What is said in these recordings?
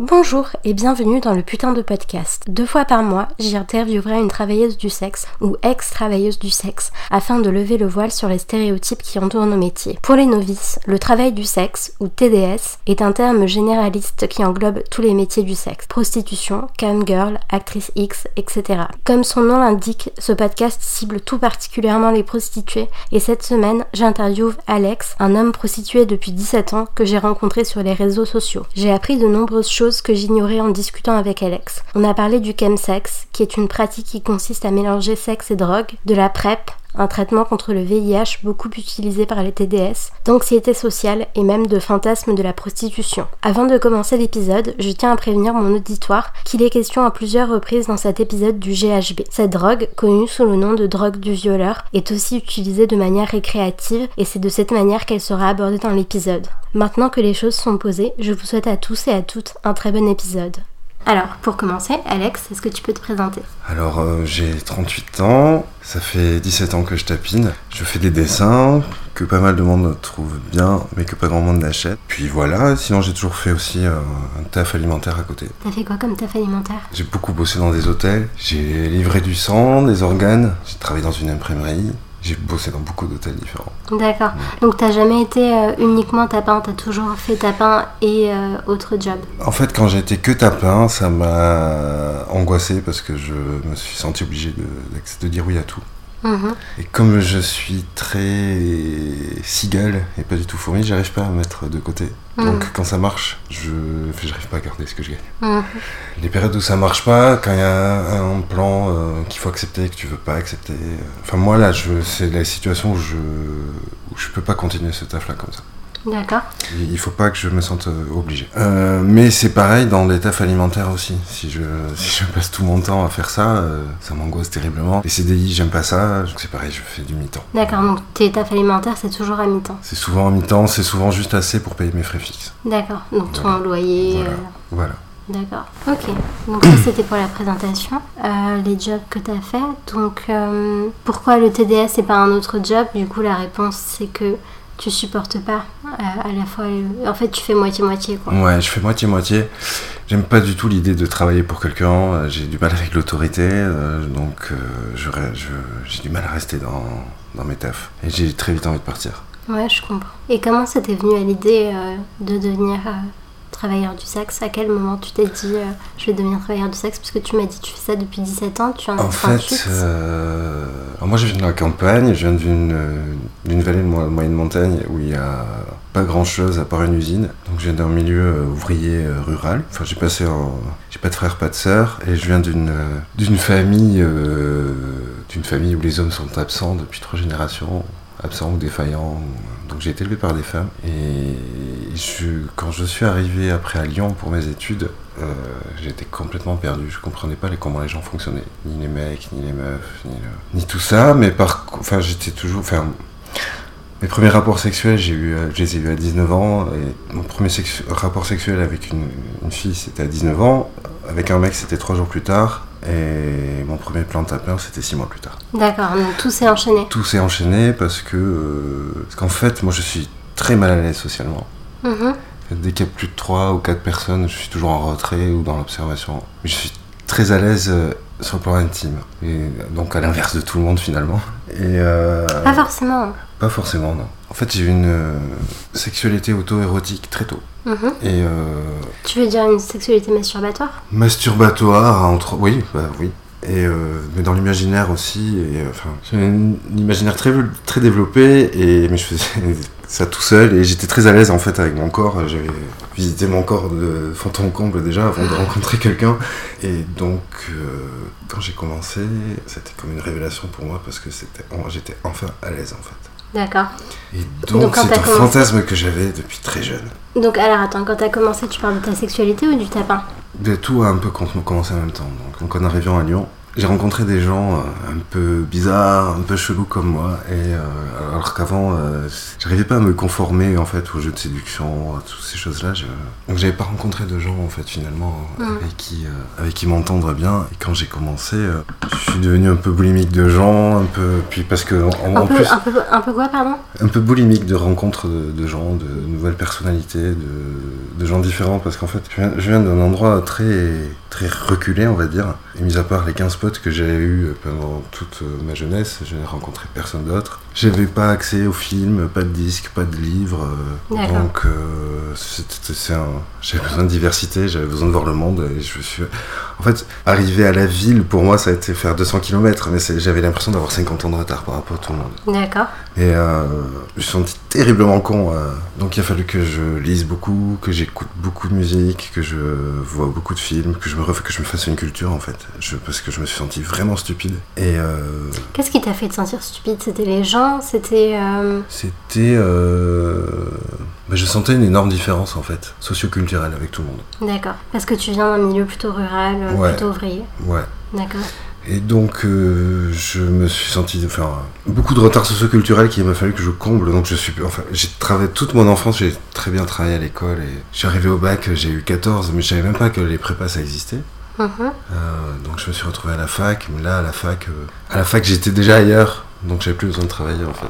Bonjour et bienvenue dans le putain de podcast. Deux fois par mois, j'y interviewerai une travailleuse du sexe ou ex-travailleuse du sexe afin de lever le voile sur les stéréotypes qui entourent nos métiers. Pour les novices, le travail du sexe ou TDS est un terme généraliste qui englobe tous les métiers du sexe. Prostitution, cam girl, actrice X, etc. Comme son nom l'indique, ce podcast cible tout particulièrement les prostituées et cette semaine, j'interviewe Alex, un homme prostitué depuis 17 ans que j'ai rencontré sur les réseaux sociaux. J'ai appris de nombreuses choses que j'ignorais en discutant avec Alex. On a parlé du chemsex, qui est une pratique qui consiste à mélanger sexe et drogue, de la PrEP, un traitement contre le VIH beaucoup utilisé par les TDS, d'anxiété sociale et même de fantasmes de la prostitution. Avant de commencer l'épisode, je tiens à prévenir mon auditoire qu'il est question à plusieurs reprises dans cet épisode du GHB. Cette drogue, connue sous le nom de drogue du violeur, est aussi utilisée de manière récréative et c'est de cette manière qu'elle sera abordée dans l'épisode. Maintenant que les choses sont posées, je vous souhaite à tous et à toutes un très bon épisode. Alors, pour commencer, Alex, est-ce que tu peux te présenter? Alors, euh, j'ai 38 ans, ça fait 17 ans que je tapine. Je fais des dessins que pas mal de monde trouve bien, mais que pas grand monde n'achète. Puis voilà, sinon j'ai toujours fait aussi euh, un taf alimentaire à côté. T'as fait quoi comme taf alimentaire? J'ai beaucoup bossé dans des hôtels, j'ai livré du sang, des organes, j'ai travaillé dans une imprimerie, j'ai bossé dans beaucoup d'hôtels différents. D'accord. Donc t'as jamais été euh, uniquement tapin, t'as toujours fait tapin et euh, autre job? En fait, quand j'étais que tapin, ça m'a angoissé parce que je me suis senti obligé de, de dire oui à tout. Mhm. Et comme je suis très cigale et pas du tout fourmi, j'arrive pas à mettre de côté. Mhm. Donc quand ça marche, je j'arrive pas à garder ce que je gagne. Mhm. Les périodes où ça marche pas, quand il y a un plan euh, qu'il faut accepter, que tu veux pas accepter. euh, Enfin moi là, c'est la situation où je, où je peux pas continuer ce taf là comme ça. D'accord. Il il faut pas que je me sente euh, obligé. Euh, mais c'est pareil dans des tafs alimentaires aussi. Si je, si je passe tout mon temps à faire ça, euh, ça m'angoisse terriblement. Les CDI, j'aime pas ça. Donc c'est pareil, je fais du mi-temps. D'accord, donc tes tafs alimentaires, c'est toujours à mi-temps. C'est souvent à mi-temps, c'est souvent juste assez pour payer mes frais fixes. D'accord, donc ton Voilà. loyer. Voilà. euh, Voilà. D'accord. Ok. Donc ça c'était pour la présentation. Euh, les jobs que tu as fait. Donc euh, pourquoi le TDS et pas un autre job? Du coup la réponse c'est que tu supportes pas euh, à la fois. le- En fait tu fais moitié-moitié. Ouais, je fais moitié-moitié. J'aime pas du tout l'idée de travailler pour quelqu'un. Euh, J'ai du mal avec l'autorité. euh, donc euh, je j'ai du mal à rester dans, dans mes tafs. Et j'ai très vite envie de partir. Ouais, je comprends. Et comment ça t'est venu à l'idée euh, de devenir euh, travailleur du sexe À quel moment tu t'es dit euh, je vais devenir travailleur du sexe? Parce que tu m'as dit tu fais ça depuis 17 ans, tu en as En 38. fait, euh, moi je viens de la campagne, je viens d'une euh, vallée de mo- moyenne montagne où il y a pas grand chose à part une usine. Donc je viens d'un milieu ouvrier rural. Enfin j'ai passé en, j'ai pas de frère, pas de sœur, et je viens d'une famille d'une famille où les hommes sont absents depuis trois générations, absents ou défaillants. Donc j'ai été élevé par des femmes et je, quand je suis arrivé après à Lyon pour mes études, euh, j'étais complètement perdu. Je comprenais pas les, comment les gens fonctionnaient, ni les mecs, ni les meufs, ni, ni tout ça. Mais par, enfin, j'étais toujours, enfin, mes premiers rapports sexuels, j'ai eu, je les ai eus à 19 ans. Et mon premier rapport sexuel avec une, une fille, c'était à 19 ans. Avec un mec, c'était trois jours plus tard. Et mon premier plan de tapeur, c'était six mois plus tard. D'accord, donc tout s'est enchaîné. Tout s'est enchaîné parce que, euh, parce qu'en fait, moi, je suis très mal à l'aise socialement. Mhm. Dès qu'il y a plus de 3 ou 4 personnes, je suis toujours en retrait ou dans l'observation. Mais je suis très à l'aise euh, sur le plan intime. Et donc à l'inverse de tout le monde finalement. Et euh, Pas forcément. pas forcément, non. En fait, j'ai eu une euh, sexualité auto-érotique très tôt. Mhm. Et euh, Tu veux dire une sexualité masturbatoire? masturbatoire, entre... oui, bah oui. Et euh, mais dans l'imaginaire aussi, et euh, enfin, j'ai un imaginaire très, très développé, et, mais je faisais ça tout seul, et j'étais très à l'aise en fait avec mon corps. J'avais visité mon corps de fond en comble déjà avant de rencontrer quelqu'un. Et donc, euh, quand j'ai commencé, c'était comme une révélation pour moi, parce que c'était, j'étais enfin à l'aise en fait. D'accord. Et Donc, c'est un commencé- fantasme que j'avais depuis très jeune. Donc alors attends, quand t'as commencé, tu parles de ta sexualité ou du tapin De tout a un peu com- commencé en même temps. Donc, donc en arrivant à Lyon, j'ai rencontré des gens euh, un peu bizarres, un peu chelous comme moi, et euh, alors qu'avant, euh, j'arrivais pas à me conformer en fait aux jeux de séduction, à toutes ces choses-là. Je... Donc j'avais pas rencontré de gens en fait finalement avec qui, euh, avec qui m'entendre bien. Et quand j'ai commencé, euh, je suis devenu un peu boulimique de gens, un peu, puis parce que en, Un en peu, plus, un, peu, un peu quoi, pardon? Un peu boulimique de rencontres de, de gens, de nouvelles personnalités, de, de gens différents, parce qu'en fait, je viens, je viens d'un endroit très, très reculé, on va dire. Et mis à part les 15 potes que j'avais eu pendant toute euh, ma jeunesse, je n'ai rencontré personne d'autre. J'avais pas accès aux films, pas de disques, pas de livres. euh, donc, euh, c'était- c'est un- j'avais besoin de diversité, j'avais besoin de voir le monde. Et je suis... En fait, arriver à la ville, pour moi, ça a été faire 200 km, mais j'avais l'impression d'avoir 50 ans de retard par rapport à tout le monde. D'accord. Et euh, je me suis senti terriblement con. euh. Donc il a fallu que je lise beaucoup, que j'écoute beaucoup de musique, que je vois beaucoup de films, que je me, ref- que je me fasse une culture en fait. Je, parce que je me suis senti vraiment stupide. Et euh, Qu'est-ce qui t'a fait te sentir stupide? C'était les gens? C'était. euh, c'était... bah, je sentais une énorme différence en fait, socioculturelle avec tout le monde. D'accord. Parce que tu viens d'un milieu plutôt rural, euh, Ouais. plutôt ouvrier. Ouais. D'accord. Et donc, euh, je me suis senti faire beaucoup de retard socioculturel qu'il m'a fallu que je comble. Donc, je suis, enfin, j'ai travaillé toute mon enfance, j'ai très bien travaillé à l'école et je suis arrivé au bac, j'ai eu 14, mais je savais même pas que les prépas ça existait. Mhm. Euh, donc, je me suis retrouvé à la fac, mais là, à la fac, euh, à la fac, j'étais déjà ailleurs, donc j'avais plus besoin de travailler en fait.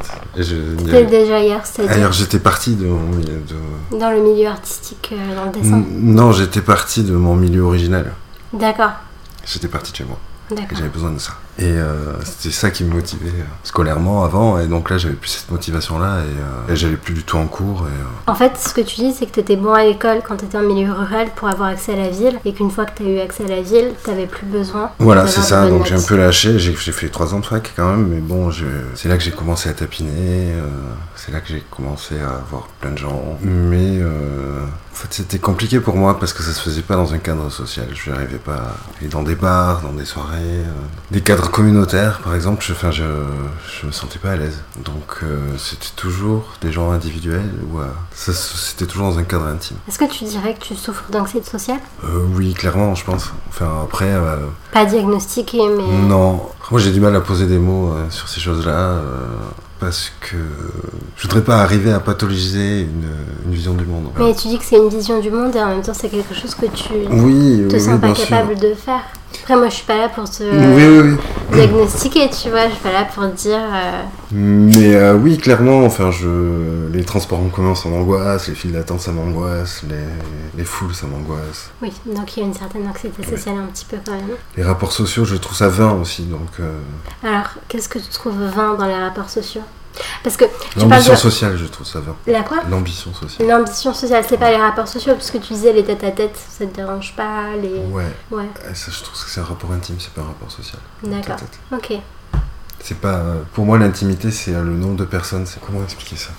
T'étais déjà ailleurs, c'est-à-dire ailleurs, j'étais parti de mon milieu. De... dans le milieu artistique, euh, dans le dessin. N- Non, j'étais parti de mon milieu original. D'accord. J'étais parti de chez moi. D'accord. j'avais besoin de ça. Et euh, c'était ça qui me motivait euh, scolairement avant. Et donc là, j'avais plus cette motivation-là. Et, euh, et j'allais plus du tout en cours. Et, euh, En fait, ce que tu dis, c'est que tu étais bon à l'école quand tu étais en milieu rural pour avoir accès à la ville, et qu'une fois que tu as eu accès à la ville, tu plus besoin. Voilà, c'est ça. Donc j'ai un peu lâché. J'ai fait trois ans de fac quand même. Mais bon, je- c'est là que j'ai commencé à tapiner. c'est là que j'ai commencé à voir plein de gens. Mais en fait, c'était compliqué pour moi parce que ça se faisait pas dans un cadre social. Je n'arrivais pas à aller dans des bars, dans des soirées, des cadres communautaires, par exemple. Je, enfin, je, je me sentais pas à l'aise. Donc euh, c'était toujours des gens individuels ou euh, ça, c'était toujours dans un cadre intime. Est-ce que tu dirais que tu souffres d'anxiété sociale? Euh, oui, clairement, je pense. Enfin, après. euh, Pas diagnostiqué, mais. non. Moi, j'ai du mal à poser des mots sur ces choses-là parce que je voudrais pas arriver à pathologiser une, une vision du monde. Mais tu dis que c'est une vision du monde et en même temps c'est quelque chose que tu Oui, te oui, sens pas sûr. capable de faire. Après moi je suis pas là pour te Oui, oui, oui. Diagnostiquer, tu vois, je suis pas là pour dire euh, Mais euh, oui, clairement, enfin, je... les transports en commun, ça m'angoisse, les files d'attente, ça m'angoisse, les... les foules, ça m'angoisse. oui, donc il y a une certaine anxiété sociale un petit peu quand même. Les rapports sociaux, je trouve ça vain aussi, donc euh, Alors, qu'est-ce que tu trouves vain dans les rapports sociaux? Parce que l'ambition de sociale, je trouve ça vain. la quoi L'ambition sociale. L'ambition sociale, c'est pas les rapports sociaux, parce que tu disais les tête à tête, ça te dérange pas, les. Ouais, Ouais, ça, je trouve que c'est un rapport intime, c'est pas un rapport social. d'accord. Ok. C'est pas. euh, Pour moi, l'intimité, c'est euh, le nombre de personnes. C'est comment expliquer ça?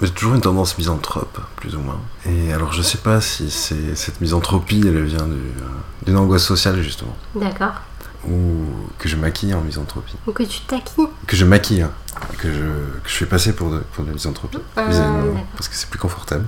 J'ai toujours une tendance misanthrope, plus ou moins. Et alors, je sais pas si c'est cette misanthropie, elle vient du, euh, d'une angoisse sociale, justement. D'accord. Ou que je maquille en misanthropie. Donc que tu taquines. Que je maquille, hein. que, je, que je fais passer pour de, pour de la misanthropie. Ah, parce que c'est plus confortable.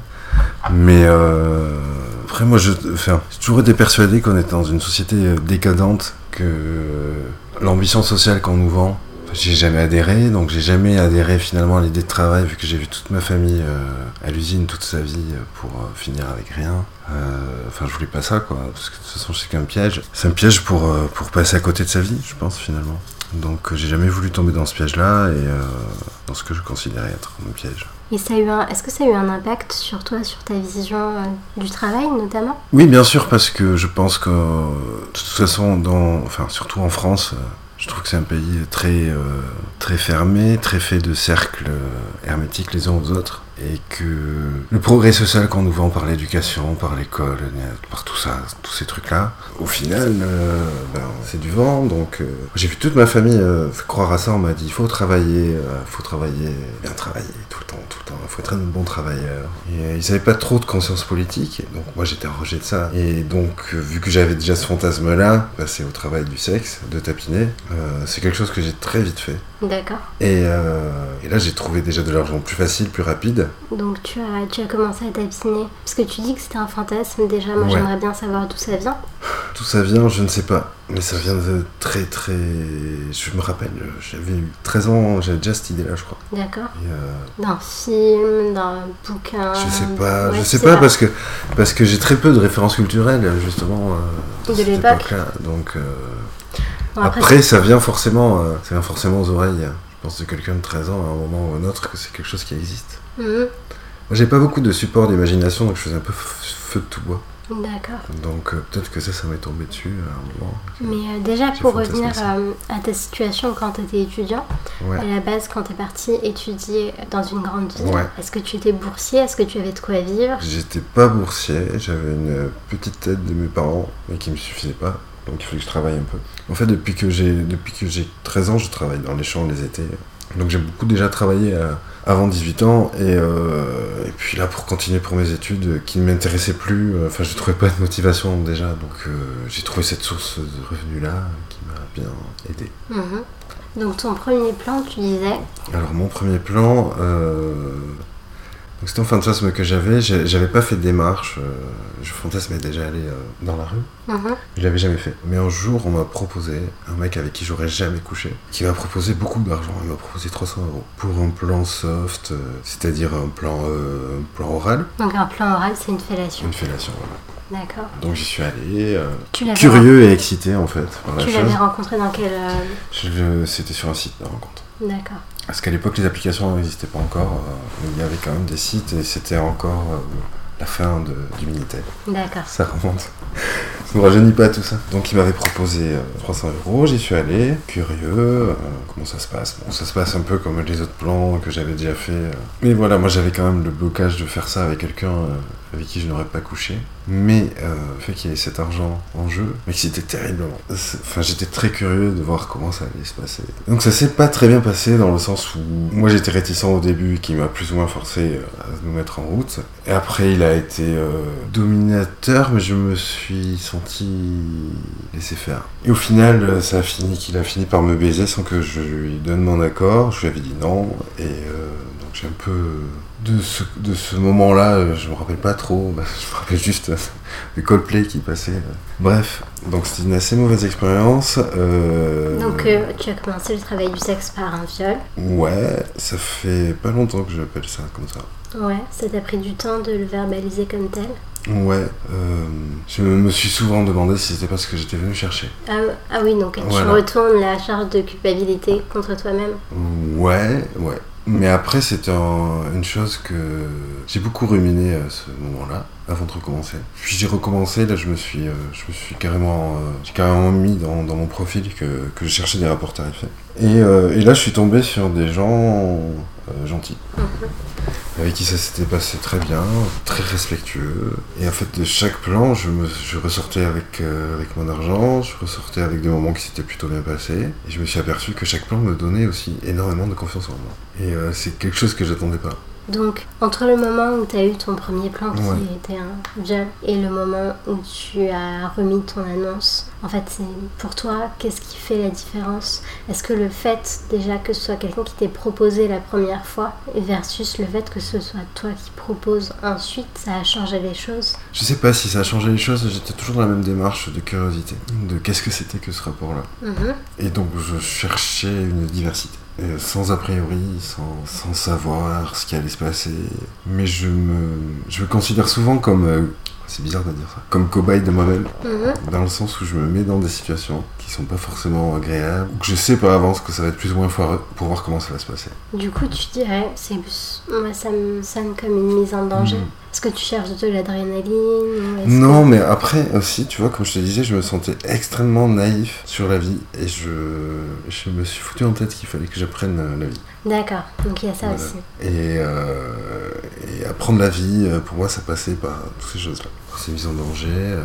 Mais euh, après, moi, je, enfin, j'ai toujours été persuadé qu'on est dans une société euh, décadente, que euh, l'ambition sociale qu'on nous vend, j'ai jamais adhéré, donc j'ai jamais adhéré finalement à l'idée de travail, vu que j'ai vu toute ma famille euh, à l'usine toute sa vie pour euh, finir avec rien. Euh, Enfin, je voulais pas ça, quoi, parce que de toute façon, c'est qu'un piège. C'est un piège pour, euh, pour passer à côté de sa vie, je pense, finalement. Donc, euh, j'ai jamais voulu tomber dans ce piège-là, et dans ce que je considérais être un piège. Et ça a eu un... est-ce que ça a eu un impact sur toi, sur ta vision euh, du travail notamment? Oui, bien sûr, parce que je pense que, de toute façon, dans, enfin, surtout en France, je trouve que c'est un pays très, euh, très fermé, très fait de cercles hermétiques les uns aux autres. Et que le progrès social qu'on nous vend par l'éducation, par l'école, par tout ça, tous ces trucs-là, au final, euh, ben, c'est du vent. Donc, euh, j'ai vu toute ma famille euh, croire à ça. On m'a dit il faut travailler, il faut travailler, bien travailler tout le temps, tout le temps. Il faut être un bon travailleur. Et ils n'avaient pas trop de conscience politique. Donc, moi, j'étais un rejet de ça. Et donc, vu que j'avais déjà ce fantasme-là, passer au travail du sexe, de tapiner, c'est quelque chose que j'ai très vite fait. D'accord. Et, euh, et là, j'ai trouvé déjà de l'argent plus facile, plus rapide. Donc tu as, tu as commencé à tapiner. Parce que tu dis que c'était un fantasme, déjà, moi Ouais. j'aimerais bien savoir d'où ça vient. D'où ça vient, je ne sais pas. Mais ça vient de très très. Je me rappelle, j'avais eu 13 ans, j'avais déjà cette idée-là, je crois. D'accord. Euh, D'un film, d'un bouquin. je sais pas, ouais, je sais pas parce que parce que j'ai très peu de références culturelles justement euh, De cette époque-là. Donc euh, Bon, après, ça vient forcément, euh, ça vient forcément aux oreilles. Je pense de quelqu'un de 13 ans à un moment ou à un autre que c'est quelque chose qui existe. Mhm. Moi, j'ai pas beaucoup de support d'imagination, donc je faisais un peu feu de tout bois. D'accord. Donc euh, peut-être que ça, ça m'est tombé dessus à un moment. Mais euh, déjà, pour revenir euh, à ta situation quand tu étais étudiant, Ouais. à la base, quand tu es parti étudier dans une grande ville, Ouais. est-ce que tu étais boursier? Est-ce que tu avais de quoi vivre? J'étais pas boursier, j'avais une petite aide de mes parents, mais qui me suffisait pas. Donc il fallait que je travaille un peu. En fait, depuis que j'ai depuis que j'ai 13 ans, je travaille dans les champs les étés. Donc j'ai beaucoup déjà travaillé euh, avant 18 ans et, euh, et puis là pour continuer pour mes études euh, qui ne m'intéressaient plus, enfin je trouvais pas de motivation déjà, donc euh, j'ai trouvé cette source de revenus là qui m'a bien aidé. Mhm. Donc ton premier plan, tu disais? Alors mon premier plan, euh, donc c'était un fantasme que j'avais, j'avais pas fait de démarche, euh, je fantasmais déjà aller euh, dans la rue. Mhm. Je l'avais jamais fait. Mais un jour, on m'a proposé, un mec avec qui j'aurais jamais couché, qui m'a proposé beaucoup d'argent. Il m'a proposé 300 euros pour un plan soft, euh, c'est-à-dire un plan, euh, un plan oral, Donc un plan oral, c'est une fellation. une fellation. Voilà. D'accord. Donc j'y suis allé, euh, curieux et excité en fait par la Tu l'avais rencontré dans quel... euh, C'était sur un site de rencontre. D'accord. Parce qu'à l'époque, les applications n'existaient pas encore, euh, mais il y avait quand même des sites et c'était encore euh, la fin de- du Minitel. D'accord. Ça remonte. Ça ne rajeunit pas tout ça. Donc il m'avait proposé euh, 300 euros, j'y suis allé, curieux, euh, comment ça se passe? Bon, ça se passe un peu comme les autres plans que j'avais déjà fait. euh. Mais voilà, moi j'avais quand même le blocage de faire ça avec quelqu'un euh, avec qui je n'aurais pas couché. Mais euh, fait qu'il y ait cet argent en jeu m'excitait terriblement. C'est- Enfin, j'étais très curieux de voir comment ça allait se passer. Donc ça s'est pas très bien passé dans le sens où moi j'étais réticent au début, qui m'a plus ou moins forcé euh, à nous mettre en route. Et après il a été euh, dominateur, mais je me suis senti laissé faire. Et au final, euh, ça a fini qu'il a fini par me baiser sans que je lui donne mon accord. Je lui avais dit non. Et donc j'ai un peu... De ce, de ce moment-là, euh, je me rappelle pas trop. Bah, je me rappelle juste euh, le Coldplay qui passait. euh. Bref, donc c'était une assez mauvaise expérience. euh, Donc euh, tu as commencé le travail du sexe par un viol. Ouais, ça fait pas longtemps que j'appelle ça comme ça. Ouais, ça t'a pris du temps de le verbaliser comme tel? Ouais, euh, je me suis souvent demandé si c'était pas ce que j'étais venu chercher. Ah, ah oui, donc tu retournes la charge de culpabilité contre toi-même. Ouais, ouais. Mais après, c'était un- une chose que j'ai beaucoup ruminé à ce moment-là, avant de recommencer. Puis j'ai recommencé, là, je me suis, euh, je me suis carrément, euh, carrément mis dans, mon profil que, que je cherchais des rapports tarifés. Et, euh, et là, je suis tombé sur des gens euh, gentils, avec qui ça s'était passé très bien, très respectueux. Et en fait, de chaque plan, je, me, ressortais avec, euh, avec mon argent, je ressortais avec des moments qui s'étaient plutôt bien passés. Et je me suis aperçu que chaque plan me donnait aussi énormément de confiance en moi. Et euh, c'est quelque chose que j'attendais pas. Donc, entre le moment où tu as eu ton premier plan qui Ouais. était un viol et le moment où tu as remis ton annonce, en fait, c'est pour toi, qu'est-ce qui fait la différence? Est-ce que le fait déjà que ce soit quelqu'un qui t'ait proposé la première fois versus le fait que ce soit toi qui propose ensuite, ça a changé les choses? Je sais pas si ça a changé les choses, j'étais toujours dans la même démarche de curiosité, de qu'est-ce que c'était que ce rapport-là. Mhm. Et donc je cherchais une diversité. Euh, sans a priori, sans, sans savoir ce qui allait se passer. Mais je me, je me considère souvent comme, euh, c'est bizarre de dire ça, comme cobaye de moi-même, Mhm. dans le sens où je me mets dans des situations qui sont pas forcément agréables, ou que je sais par avance que ça va être plus ou moins foireux pour voir comment ça va se passer. Du coup, tu dirais, c'est moi ça me sonne comme une mise en danger. Mhm. Est-ce que tu cherches de l'adrénaline Non, que- mais après aussi, tu vois, comme je te disais, je me sentais extrêmement naïf sur la vie et je, je me suis foutu en tête qu'il fallait que j'apprenne la vie. D'accord, donc il y a ça Voilà. aussi. Et, euh, et apprendre la vie, euh, pour moi, ça passait par toutes ces choses-là. Par ces mises en danger. euh,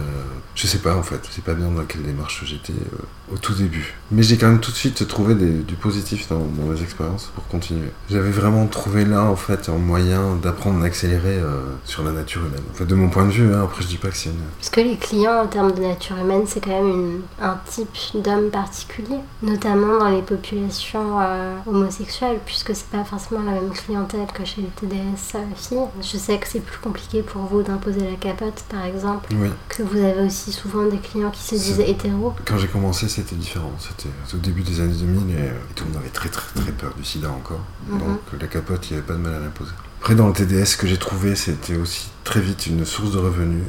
je sais pas, en fait. Je sais pas bien dans quelle démarche j'étais euh, au tout début. Mais j'ai quand même tout de suite trouvé des- du positif dans, dans mes expériences pour continuer. J'avais vraiment trouvé là, en fait, un moyen d'apprendre à accélérer sur la nature humaine. En fait, de mon point de vue, hein, après, je dis pas que c'est une... Parce que les clients en termes de nature humaine, c'est quand même une- un type d'homme particulier, notamment dans les populations homosexuelles, puisque c'est pas forcément la même clientèle que chez les TDS euh, filles. Je sais que c'est plus compliqué pour vous d'imposer la capote, par exemple, Oui. que vous avez aussi souvent des clients qui se disent hétéros. Quand j'ai commencé, c'était différent. C'était au début des années 2000 et, euh, et tout le monde avait très très très peur du sida encore. Mhm. Donc la capote, il n'y avait pas de mal à l'imposer. Après, dans le TDS, ce que j'ai trouvé, c'était aussi très vite une source de revenus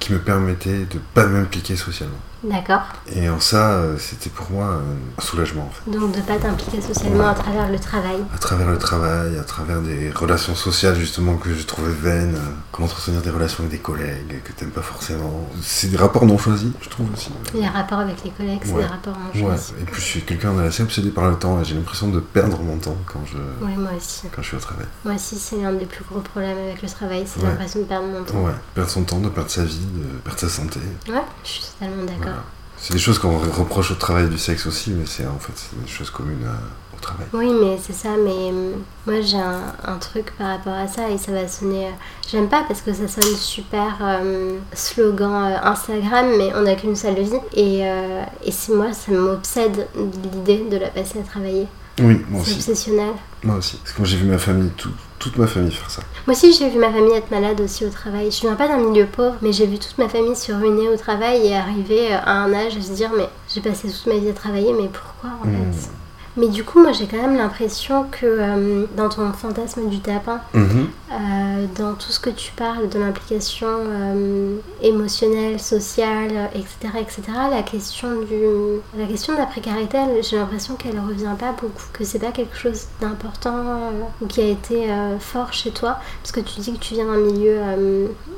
qui me permettait de pas m'impliquer socialement. D'accord. Et en ça, euh, c'était pour moi un soulagement en fait. Donc de pas t'impliquer socialement à travers le travail. À travers le travail, à travers des relations sociales justement que je trouvais vaines, comment entretenir des relations avec des collègues que t'aimes pas forcément. C'est des rapports non choisis, je trouve aussi. Les rapports avec les collègues, c'est Ouais. des rapports en Ouais. choisi. Et puis je suis quelqu'un d'assez obsédé par le temps et j'ai l'impression de perdre mon temps quand je, moi aussi. quand je suis au travail. Moi aussi, c'est l'un des plus gros problèmes avec le travail, c'est Ouais. l'impression de perdre mon temps. Ouais, perdre son temps, de perdre sa vie, de perdre sa santé. Ouais, je suis totalement d'accord. C'est des choses qu'on reproche au travail du sexe aussi, mais c'est en fait c'est des choses communes à- au travail. Oui, mais c'est ça, mais hum, moi j'ai un, un truc par rapport à ça et ça va sonner. euh, J'aime pas parce que ça sonne super euh, slogan euh, Instagram, mais on n'a qu'une seule vie. Et, euh, et c'est moi, ça m'obsède l'idée de la passer à travailler. Oui, moi C'est aussi. obsessionnel. Moi aussi. Parce que moi j'ai vu ma famille, tout- toute ma famille faire ça. Moi aussi, j'ai vu ma famille être malade aussi au travail. Je viens pas d'un milieu pauvre, mais j'ai vu toute ma famille se ruiner au travail et arriver à un âge et se dire Mais j'ai passé toute ma vie à travailler, mais pourquoi en Mmh. fait? Mais du coup, moi j'ai quand même l'impression que euh, dans ton fantasme du tapin, Mhm. euh, dans tout ce que tu parles de l'implication euh, émotionnelle, sociale, etc., etc., la question, du, la question de la précarité, j'ai l'impression qu'elle revient pas beaucoup, que c'est pas quelque chose d'important ou qui a été fort chez toi, parce que tu dis que tu viens d'un milieu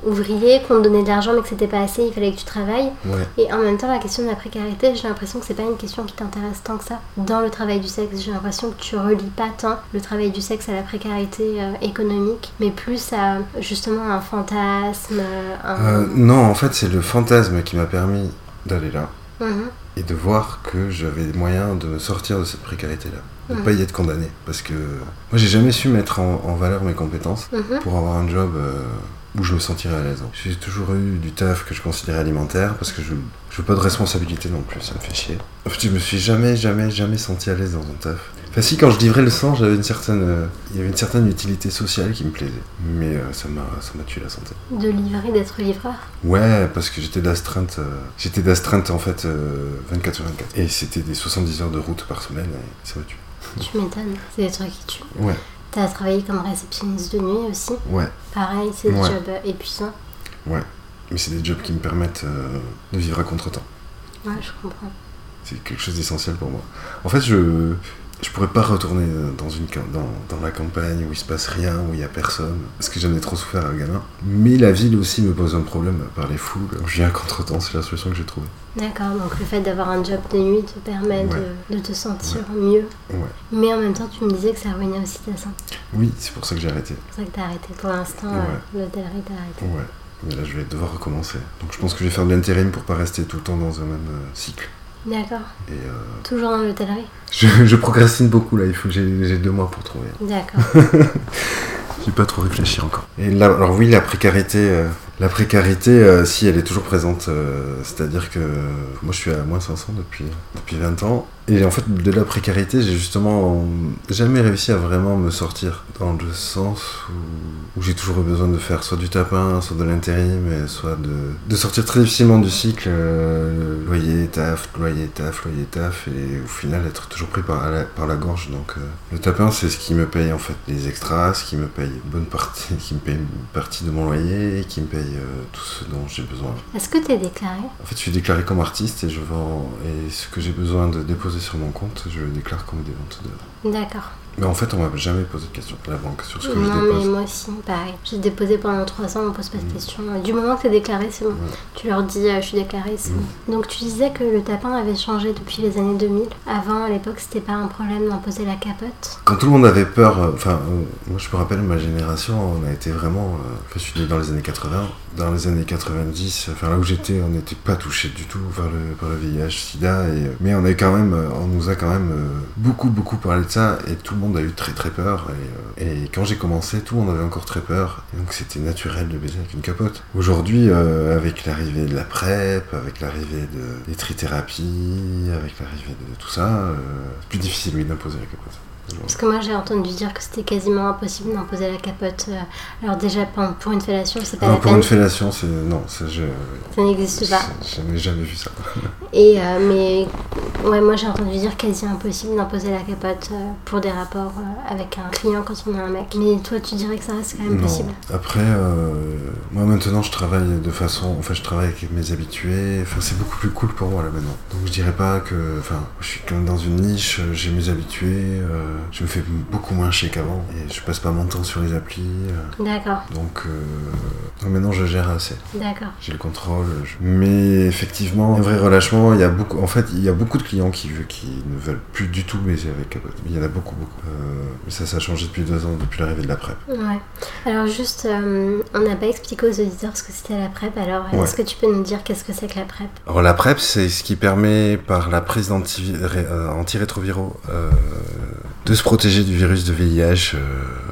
ouvrier, qu'on te donnait de l'argent mais que c'était pas assez, il fallait que tu travailles. Ouais. Et en même temps, la question de la précarité, j'ai l'impression que c'est pas une question qui t'intéresse tant que ça. Dans le travail du sexe, j'ai l'impression que tu relis pas tant le travail du sexe à la précarité euh, économique, mais plus à justement un fantasme, euh, un... Euh, non, en fait c'est le fantasme qui m'a permis d'aller là Mhm. et de voir que j'avais moyen de me sortir de cette précarité-là. De ne Mhm. pas y être condamné. Parce que moi j'ai jamais su mettre en, en valeur mes compétences Mhm. pour avoir un job euh, où je me sentirais à l'aise. J'ai toujours eu du taf que je considérais alimentaire parce que je, je veux pas de responsabilité non plus, ça me fait chier. En fait, je me suis jamais, jamais, jamais senti à l'aise dans un taf. Enfin, si, quand je livrais le sang, j'avais une certaine, euh, il y avait une certaine utilité sociale qui me plaisait. Mais euh, ça m'a, ça m'a tué la santé. De livrer, d'être livreur? Ouais, parce que j'étais d'astreinte, euh, j'étais d'astreinte en fait euh, 24 sur 24. Et c'était des 70 heures de route par semaine et ça m'a tué. Tu m'étonnes, c'est des trucs qui tuent. Ouais, T'as travaillé comme réceptionniste de nuit aussi. ouais. Pareil, c'est des Ouais. jobs euh, épuisants. Mais c'est des jobs qui me permettent euh, de vivre à contre-temps. Ouais, je comprends. C'est quelque chose d'essentiel pour moi. En fait, je je pourrais pas retourner euh, dans une cam- dans, dans la campagne où il se passe rien, où il y a personne, parce que j'en ai trop souffert à gamin. Mais la ville aussi me pose un problème par les foules. Je viens à contre-temps, c'est la solution que j'ai trouvée. D'accord, donc le fait d'avoir un job de nuit te permet Ouais. de, de te sentir mieux. Ouais. Mais en même temps, tu me disais que ça ruinait aussi ta santé. Oui, c'est pour ça que j'ai arrêté. C'est pour ça que t'as arrêté. Pour l'instant, Ouais. euh, l'hôtellerie t'a arrêté. Ouais. Mais là, je vais devoir recommencer. Donc, je pense que je vais faire de l'intérim pour pas rester tout le temps dans un même euh, cycle. D'accord. Et euh, Toujours dans l'hôtellerie je, je procrastine beaucoup là. Il faut que j'ai deux mois pour trouver. D'accord. J'ai pas trop réfléchi encore. Et là, alors oui, la précarité, euh, la précarité, euh, si elle est toujours présente, c'est-à-dire que moi je suis à moins 500 depuis depuis 20 ans. Et en fait, de la précarité, j'ai justement jamais réussi à vraiment me sortir dans le sens où, où j'ai toujours eu besoin de faire soit du tapin, soit de l'intérim, et soit de, de sortir très difficilement du cycle, euh, loyer, taf, loyer, taf, loyer, taf, et au final être toujours pris par la, par la gorge. Donc euh, le tapin, c'est ce qui me paye en fait les extras, ce qui me paye une bonne partie, qui me paye une partie de mon loyer, et qui me paye euh, tout ce dont j'ai besoin. Est-ce que t'es déclaré? En fait, je suis déclaré comme artiste et je vends et ce que j'ai besoin de déposer sur mon compte, je le déclare comme des ventes d'œuvres. D'accord. Mais en fait, on m'a jamais posé de questions à la banque sur ce que je Non, mais dépose. moi aussi, pareil. J'ai déposé pendant 3 ans, on me pose pas de questions. Du moment que t'es déclaré, c'est bon. Tu leur dis, euh, je suis déclaré, c'est Mm. bon. Donc tu disais que le tapin avait changé depuis les années 2000. Avant, à l'époque, c'était pas un problème d'imposer la capote? Quand tout le monde avait peur, euh, enfin, euh, moi je me rappelle ma génération, on a été vraiment. euh, je suis né dans les années 80. Dans les années 90, enfin là où j'étais, on n'était pas touché du tout par le, par le VIH, SIDA, et, euh, mais on a quand même, euh, on nous a quand même euh, beaucoup, beaucoup parlé de ça, et tout le monde a eu très très peur. Et, et quand j'ai commencé, tout le monde avait encore très peur, donc c'était naturel de baiser avec une capote. Aujourd'hui, avec l'arrivée de la PrEP, avec l'arrivée de des trithérapies, avec l'arrivée de tout ça, c'est plus difficile oui d'imposer la capote. Parce que moi j'ai entendu dire que c'était quasiment impossible d'imposer la capote. euh, Alors déjà pour une fellation c'est pas Non, la pour peine. une fellation, c'est. Non, ça, je. Ça n'existe pas. Je n'ai jamais vu ça. Et euh, mais ouais moi j'ai entendu dire quasi impossible d'imposer la capote euh, pour des rapports avec un client quand on a un mec. Mais toi tu dirais que ça reste quand même Non. possible. Après, euh, moi maintenant, je travaille de façon. Enfin, je travaille avec mes habitués. Enfin, c'est beaucoup plus cool pour moi là maintenant. Donc, je dirais pas que. Enfin, je suis quand même dans une niche, j'ai mes habitués. euh, je me fais beaucoup moins chier qu'avant. Et je passe pas mon temps sur les applis. euh, D'accord, donc, euh, donc maintenant, je gère assez. d'accord. J'ai le contrôle. je- Mais effectivement, un vrai relâchement, il y a beaucoup. En fait, il y a beaucoup de clients qui, qui ne veulent plus du tout baiser avec capote. Il y en a beaucoup, beaucoup. Euh, mais ça, ça a changé depuis deux ans, depuis l'arrivée de la PrEP. Ouais. Alors juste, euh, on n'a pas expliqué aux auditeurs ce que c'était la PrEP. Alors Ouais. est-ce que tu peux nous dire qu'est-ce que c'est que la PrEP? Alors la PrEP, c'est ce qui permet par la prise d'anti- ré- euh, antirétroviraux euh, de se protéger du virus de VIH, euh,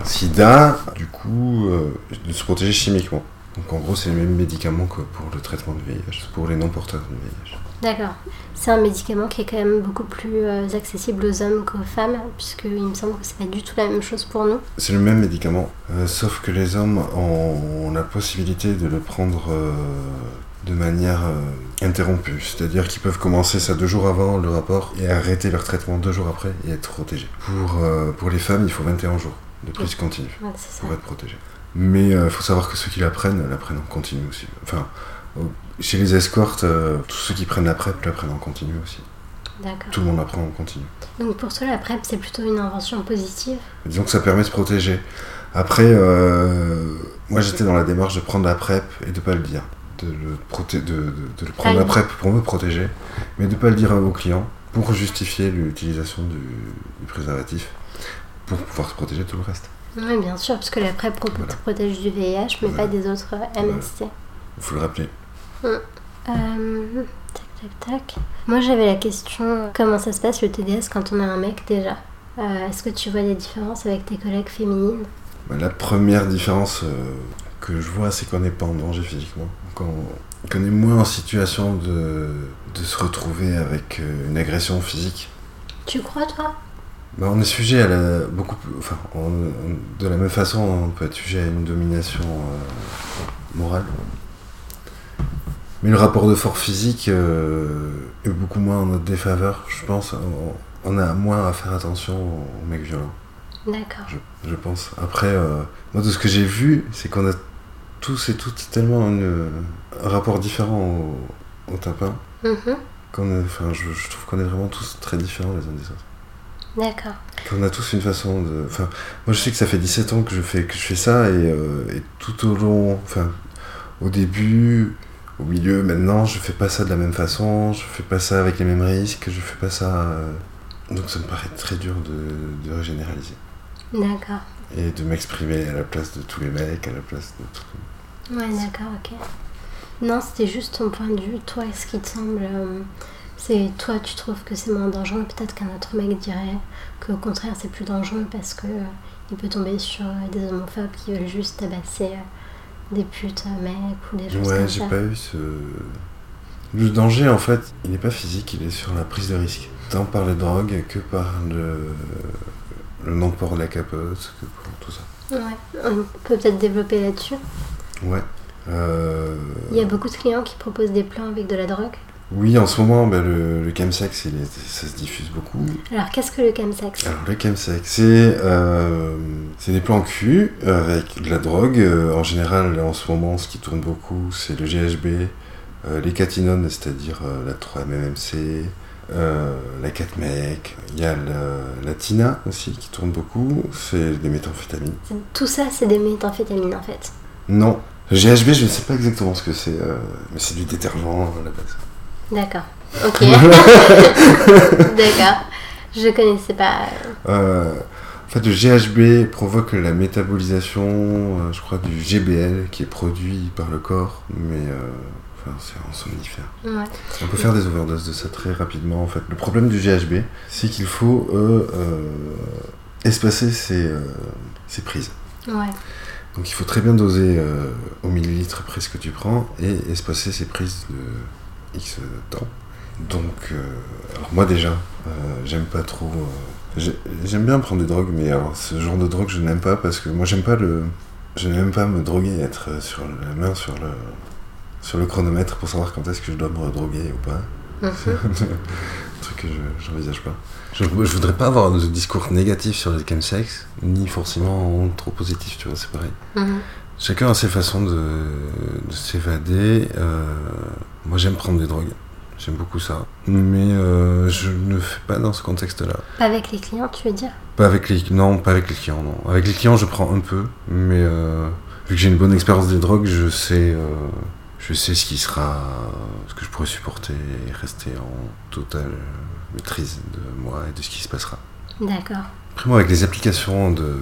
SIDA, du coup, euh, de se protéger chimiquement. Donc en gros, c'est les mêmes médicaments que pour le traitement du VIH, pour les non-porteurs du VIH. D'accord. C'est un médicament qui est quand même beaucoup plus euh, accessible aux hommes qu'aux femmes, puisqu'il me semble que c'est pas du tout la même chose pour nous. C'est le même médicament, euh, sauf que les hommes ont la possibilité de le prendre euh, de manière euh, interrompue. C'est-à-dire qu'ils peuvent commencer ça deux jours avant le rapport et arrêter leur traitement deux jours après et être protégés. Pour, euh, pour les femmes, il faut 21 jours de prise continue Ouais, pour être protégés. Mais il faut savoir que ceux qui la prennent, la prennent en continu aussi. Enfin, chez les escortes, euh, tous ceux qui prennent la PrEP la prennent en continu aussi. D'accord. Tout le monde la prend en continu. Donc pour toi, la PrEP, c'est plutôt une invention positive? Disons que ça permet de se protéger. Après, euh, moi j'étais dans la démarche de prendre la PrEP et de pas le dire. De le, proté- de, de- de le prendre. PrEP pour me protéger, mais de pas le dire à vos clients pour justifier l'utilisation du, du préservatif pour pouvoir se protéger de tout le reste. Oui, bien sûr, parce que la PrEP Voilà. protège du VIH, mais Voilà. pas des autres euh, MST. Il faut le rappeler. Euh, tac, tac, tac. Moi, j'avais la question euh, comment ça se passe le TDS quand on a un mec déjà? Euh, Est-ce que tu vois des différences avec tes collègues féminines? Bah, La première différence euh, que je vois, c'est qu'on n'est pas en danger physiquement. Qu'on qu'on est moins en situation de, de se retrouver avec euh, une agression physique. Tu crois, toi? Bah, on est sujet à la beaucoup plus, enfin on- on- de la même façon on peut être sujet à une domination euh, morale. Mais le rapport de force physique euh, est beaucoup moins en notre défaveur, je pense. On, on a moins à faire attention aux mecs violents, D'accord. je, je pense. Après, euh, moi de ce que j'ai vu, c'est qu'on a tous et toutes tellement une- un rapport différent au, au tapin qu'on est- enfin, je, je trouve qu'on est vraiment tous très différents les uns des autres. D'accord. Qu'on a tous une façon de. Enfin, moi je sais que ça fait 17 ans que je fais, que je fais ça et, euh, et tout au long. Enfin, au début, au milieu, maintenant, je fais pas ça de la même façon, je fais pas ça avec les mêmes risques, je fais pas ça. euh, Donc ça me paraît très dur de, de généraliser. D'accord. Et de m'exprimer à la place de tous les mecs, à la place de tout. Ouais, d'accord, ok. Non, c'était juste ton point de vue. Toi, est-ce qui te semble. euh, c'est toi, tu trouves que c'est moins dangereux? Peut-être qu'un autre mec dirait qu'au contraire, c'est plus dangereux parce que euh, il peut tomber sur euh, des homophobes qui veulent juste tabasser des putes mecs ou des choses Ouais, comme j'ai ça. pas eu ce. Le danger, en fait, il n'est pas physique, il est sur la prise de risque. Tant par les drogues que par le, le non-port de la capote, que pour tout ça. Ouais, on peut peut-être développer là-dessus. Ouais. Euh, Il y a beaucoup de clients qui proposent des plans avec de la drogue. Oui, en ce moment, ben, le, le il est- ça se diffuse beaucoup. Alors, qu'est-ce que le chemsex? Alors, le chemsex, c'est euh, des plans cul avec de la drogue. Euh, en général, en ce moment, ce qui tourne beaucoup, c'est le GHB, euh, les catinones, c'est-à-dire euh, la 3-MMC, euh, la 4-MEC. Il y a la, la Tina aussi qui tourne beaucoup, c'est des méthamphétamines. Tout ça, c'est des méthamphétamines en fait. Non, GHB, je ne sais pas exactement ce que c'est, euh, mais c'est du détergent à la base. D'accord. Ok. D'accord. Je connaissais pas. Euh, en fait, le GHB provoque la métabolisation, euh, je crois, du GBL qui est produit par le corps, mais euh, enfin, c'est en somnifère. Ouais. On peut faire des overdoses de ça très rapidement. En fait, le problème du GHB, c'est qu'il faut euh, euh, espacer ses, euh, ses prises. Ouais. Donc, il faut très bien doser euh, au millilitre près ce que tu prends et espacer ses prises de X temps. Donc, euh, alors moi déjà, euh, j'aime pas trop. j'ai- j'aime bien prendre des drogues, mais alors, ce genre de drogue je n'aime pas parce que moi j'aime pas le. Je n'aime pas me droguer, être sur la main sur le, sur le chronomètre pour savoir quand est-ce que je dois me droguer ou pas. Mhm. un truc que je j'envisage pas. Je, je voudrais pas avoir de discours négatif sur les chemsex, ni forcément trop positif, tu vois, c'est pareil. Mhm. Chacun a ses façons de, de s'évader. euh, moi, j'aime prendre des drogues. J'aime beaucoup ça. Mais euh, je ne fais pas dans ce contexte-là. Pas avec les clients, tu veux dire? Pas avec les... Non, pas avec les clients, non. Avec les clients, je prends un peu. Mais euh, vu que j'ai une bonne expérience des drogues, je sais, je sais ce qui sera... Ce que je pourrais supporter et rester en totale maîtrise de moi et de ce qui se passera. D'accord. Après, moi, avec les applications de,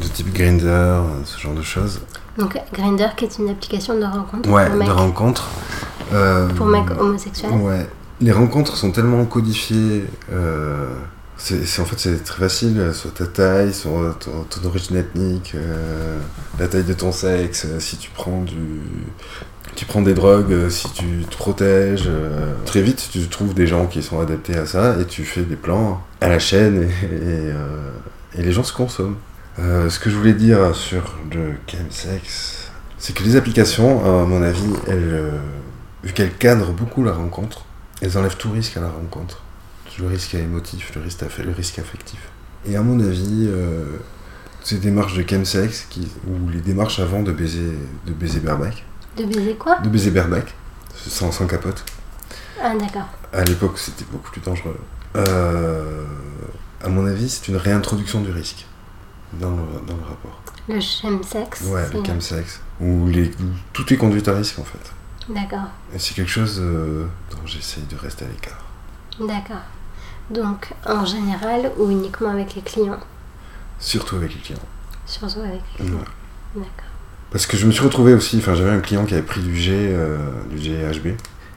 de type Grinder, ce genre de choses, Donc Grindr qui est une application de rencontre Ouais, pour de mecs, rencontres. Euh, pour mecs homosexuels. Ouais. Les rencontres sont tellement codifiées. euh, c'est, en fait, c'est très facile. euh, Sur ta taille, sur ton, ton origine ethnique, euh, la taille de ton sexe, si tu prends du. Tu prends des drogues, euh, si tu te protèges. euh, très vite, tu trouves des gens qui sont adaptés à ça et tu fais des plans à la chaîne et, euh, les gens se consomment. Ce que je voulais dire sur le chemsex, c'est que les applications, à mon avis, vu qu'elles cadrent beaucoup la rencontre, elles enlèvent tout risque à la rencontre. Le risque émotif, le risque, le risque affectif. Et à mon avis, ces démarches de chemsex, ou les démarches avant de baiser, de baiser bareback, De baiser quoi de baiser bareback, sans, sans capote, Ah d'accord. à l'époque c'était beaucoup plus dangereux. Euh, à mon avis, c'est une réintroduction du risque dans le, dans le rapport. Le chemsex. Ouais, le chemsex. Où, les, où tout est conduite à risque en fait. D'accord. Et c'est quelque chose euh, dont j'essaye de rester à l'écart. D'accord. Donc en général ou uniquement avec les clients Surtout avec les clients. Surtout avec les clients. Ouais. D'accord. Parce que je me suis retrouvé aussi, enfin j'avais un client qui avait pris du G, euh, du GHB,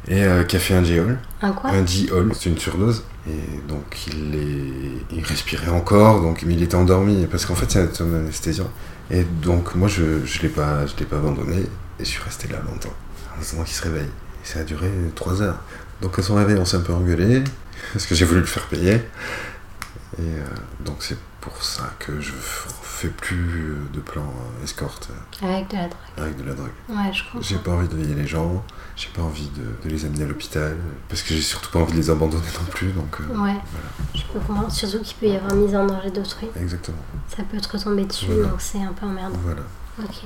et euh, qui a fait un G-Hall. Un quoi? Un D-Hall, c'est une surdose. Et donc il, est, il respirait encore, donc, mais il était endormi, parce qu'en fait c'est un anesthésiant. Et donc moi je ne l'ai pas, je l'ai pas abandonné, et je suis resté là longtemps, en attendant qu'il se réveille. Et ça a duré 3 heures. Donc à son réveil on s'est un peu engueulé, parce que j'ai voulu le faire payer. Et euh, donc c'est pour ça que je fais plus de plans euh, escorte Avec de la drogue. avec de la drogue. Ouais, je comprends. J'ai pas envie de veiller les gens, j'ai pas envie de, de les amener à l'hôpital, parce que j'ai surtout pas envie de les abandonner non plus, donc euh, Ouais, je peux comprendre. Surtout qu'il peut y avoir mise en danger d'autrui. exactement. Ça peut te retomber dessus, Voilà. donc c'est un peu emmerdant. Voilà. Ok.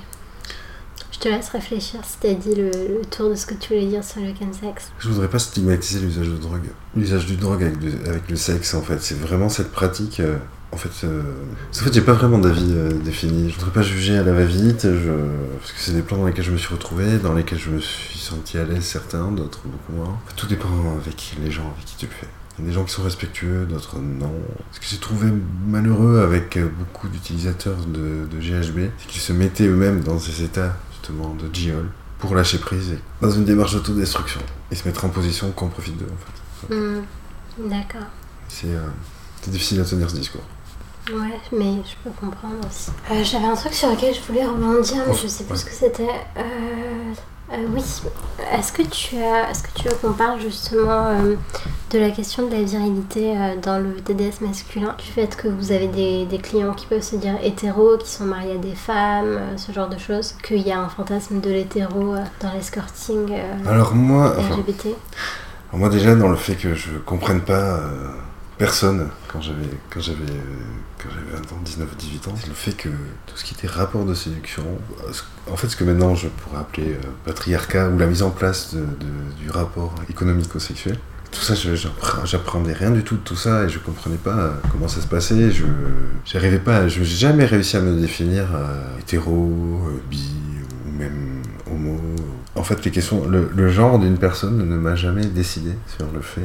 Je te laisse réfléchir si t'as dit le, tour de ce que tu voulais dire sur le chemsex. Je voudrais pas stigmatiser l'usage de drogue. L'usage du drogue avec, le- sexe, en fait, c'est vraiment cette pratique. euh, en fait, euh, en fait j'ai pas vraiment d'avis euh, défini. Je voudrais pas juger à la va-vite, parce que c'est des plans dans lesquels je me suis retrouvé, dans lesquels je me suis senti à l'aise, certains, d'autres beaucoup moins. Tout dépend avec les gens avec qui tu le fais. Il y a des gens qui sont respectueux, d'autres non. Ce que j'ai trouvé malheureux avec euh, beaucoup d'utilisateurs de GHB, c'est qu'ils se mettaient eux-mêmes dans ces états de GIOL pour lâcher prise et dans une démarche d'autodestruction et se mettre en position qu'on profite d'eux en fait. Hmm, D'accord. C'est euh, c'est difficile à tenir ce discours. Ouais, mais je peux comprendre aussi. Euh, J'avais un truc sur lequel je voulais rebondir, mais Oh, je sais plus ouais. ce que c'était. Euh, euh, oui. Est-ce que tu as, est-ce que tu veux qu'on parle justement euh, de la question de la virilité euh, dans le TDS masculin, du fait que vous avez des, des clients qui peuvent se dire hétéros, qui sont mariés à des femmes, ce genre de choses, qu'il y a un fantasme de l'hétéro dans l'escorting Alors moi, enfin, LGBT. alors moi déjà dans le fait que je comprenne pas personne quand j'avais quand j'avais quand j'avais 20 ans, 19 18 ans, le fait que tout ce qui était rapport de séduction, en fait ce que maintenant je pourrais appeler euh, patriarcat ou la mise en place de- du rapport économico-sexuel, tout ça, j'apprenais rien du tout de tout ça et je comprenais pas euh, comment ça se passait. Je j'arrivais pas, je n'ai jamais réussi à me définir euh, hétéro, euh, bi ou même homo. En fait, les questions, le, le genre d'une personne ne m'a jamais décidé sur le fait.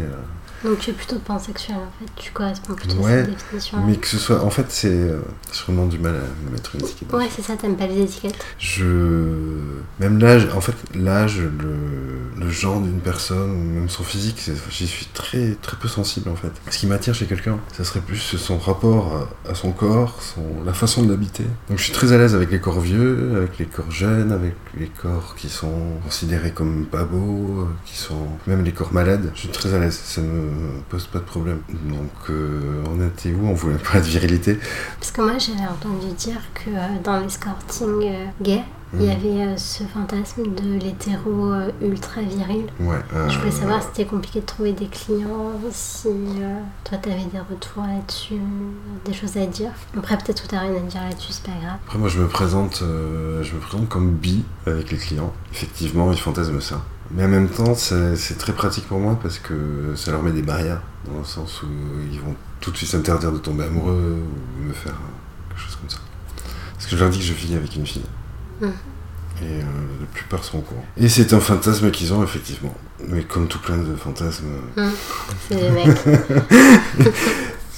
Donc tu es plutôt pansexuel en fait, tu corresponds plutôt à cette définition. Mais que ce soit. En fait, c'est. euh, J'ai vraiment du mal à me mettre une étiquette. Ouais, c'est ça, t'aimes pas les étiquettes? Je. Même l'âge, en fait, l'âge, le, le genre d'une personne, même son physique, j'y suis très, très peu sensible en fait. Ce qui m'attire chez quelqu'un, ça serait plus son rapport à, à son corps, son, la façon de l'habiter. Donc je suis très à l'aise avec les corps vieux, avec les corps jeunes, avec les corps qui sont considérés comme pas beaux, euh, qui sont. même les corps malades. Je suis très à l'aise, ça me pose pas de problème. Donc euh, on était où On voulait pas de virilité. Parce que moi j'avais entendu dire que euh, dans l'escorting euh, gay, il y Mhm. avait euh, ce fantasme de l'hétéro euh, ultra viril. Ouais. Je voulais euh, savoir si c'était compliqué de trouver des clients, si euh, toi t'avais des retours là-dessus, des choses à dire. Après peut-être que t'as rien à dire là-dessus, c'est pas grave. Après, moi, je me présente, euh, je me présente comme bi avec les clients. Effectivement, ils fantasment ça. Mais en même temps, c'est très pratique pour moi parce que ça leur met des barrières, dans le sens où ils vont tout de suite s'interdire de tomber amoureux ou me faire euh, quelque chose comme ça. Parce que je leur dis que je vis avec une fille. Mhm. Et euh, la plupart sont au courant. Et c'est un fantasme qu'ils ont, effectivement. Mais comme tout plein de fantasmes, C'est des mecs.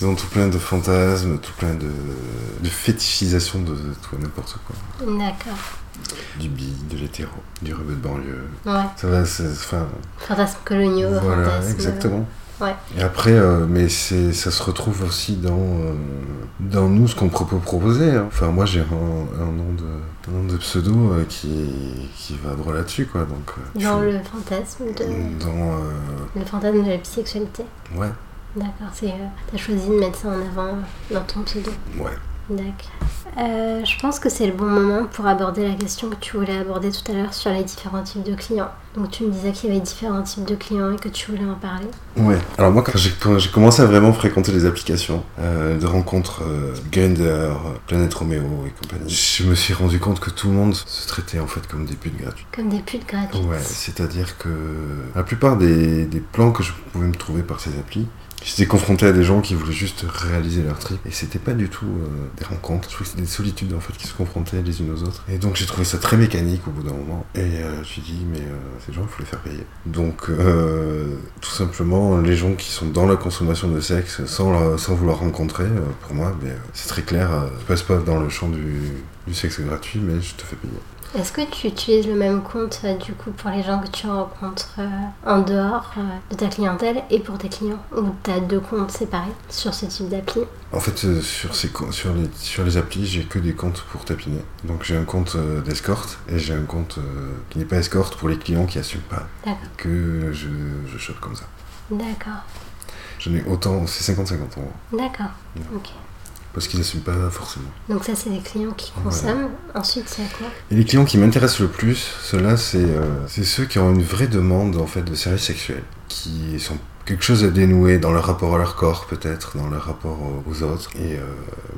Ils ont tout plein de fantasmes, tout plein de, de fétichisation de, de tout n'importe quoi. D'accord. du bi, de l'hétéro, du rebeu de banlieue. Ouais. Ça va, c'est. Enfin, Fantasmes coloniaux, voilà, fantasmes. exactement. Ouais. Et après, euh, mais c'est, ça se retrouve aussi dans, euh, dans nous, ce qu'on peut proposer. hein. Enfin, moi, j'ai un, un nom de, un nom de pseudo euh, qui, qui va droit là-dessus, quoi. Donc, euh, Dans le fantasme de. Dans. euh, Le fantasme de la bisexualité. ouais, D'accord, c'est. euh, T'as choisi de mettre ça en avant dans ton pseudo. ouais. D'accord. Euh, je pense que c'est le bon moment pour aborder la question que tu voulais aborder tout à l'heure sur les différents types de clients. Donc tu me disais qu'il y avait différents types de clients et que tu voulais en parler. Ouais. Alors moi, quand j'ai, quand j'ai commencé à vraiment fréquenter les applications euh, de rencontres euh, Grindr, Planète Romeo et compagnie, je me suis rendu compte que tout le monde se traitait en fait comme des putes gratuites. Comme des putes gratuites. Ouais, c'est-à-dire que la plupart des, des plans que je pouvais me trouver par ces applis, j'étais confronté à des gens qui voulaient juste réaliser leur trip. Et c'était pas du tout euh, des rencontres, je trouvais que c'était des solitudes en fait qui se confrontaient les unes aux autres. Et donc j'ai trouvé ça très mécanique au bout d'un moment. Et euh, je me suis dit, mais euh, ces gens, il faut les faire payer. Donc tout simplement, les gens qui sont dans la consommation de sexe sans, sans vouloir rencontrer, pour moi, c'est très clair, je passe pas dans le champ du, du sexe gratuit, mais je te fais payer. Est-ce que tu utilises le même compte euh, du coup pour les gens que tu rencontres euh, en dehors euh, de ta clientèle et pour tes clients? Ou tu as deux comptes séparés sur ce type d'appli? En fait, sur, ces, sur, les, sur les applis, j'ai que des comptes pour tapiner. Donc j'ai un compte d'escorte et j'ai un compte qui n'est pas escorte pour les clients qui assument pas. D'accord. Que je, je chope comme ça. D'accord. J'en ai autant, c'est 50-50 en gros. D'accord. Ok. Parce qu'ils n'assument pas forcément. Donc ça c'est les clients qui consomment. Ensuite c'est quoi Et les clients qui m'intéressent le plus, ceux-là, c'est euh, ceux qui ont une vraie demande en fait de services sexuels, qui sont quelque chose à dénouer dans leur rapport à leur corps peut-être, dans leur rapport aux- autres. Et euh,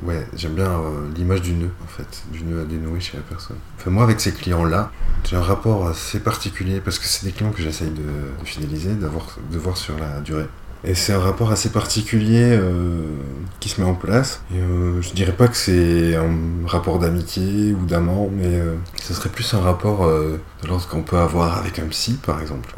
ouais, j'aime bien euh, l'image du nœud en fait, du nœud à dénouer chez la personne. Enfin moi avec ces clients-là, j'ai un rapport assez particulier parce que c'est des clients que j'essaye de, de fidéliser, de voir sur la durée. Et c'est un rapport assez particulier euh, qui se met en place. Et, euh, je dirais pas que c'est un rapport d'amitié ou d'amant, mais euh, ce serait plus un rapport euh, de l'ordre qu'on peut avoir avec un psy, par exemple.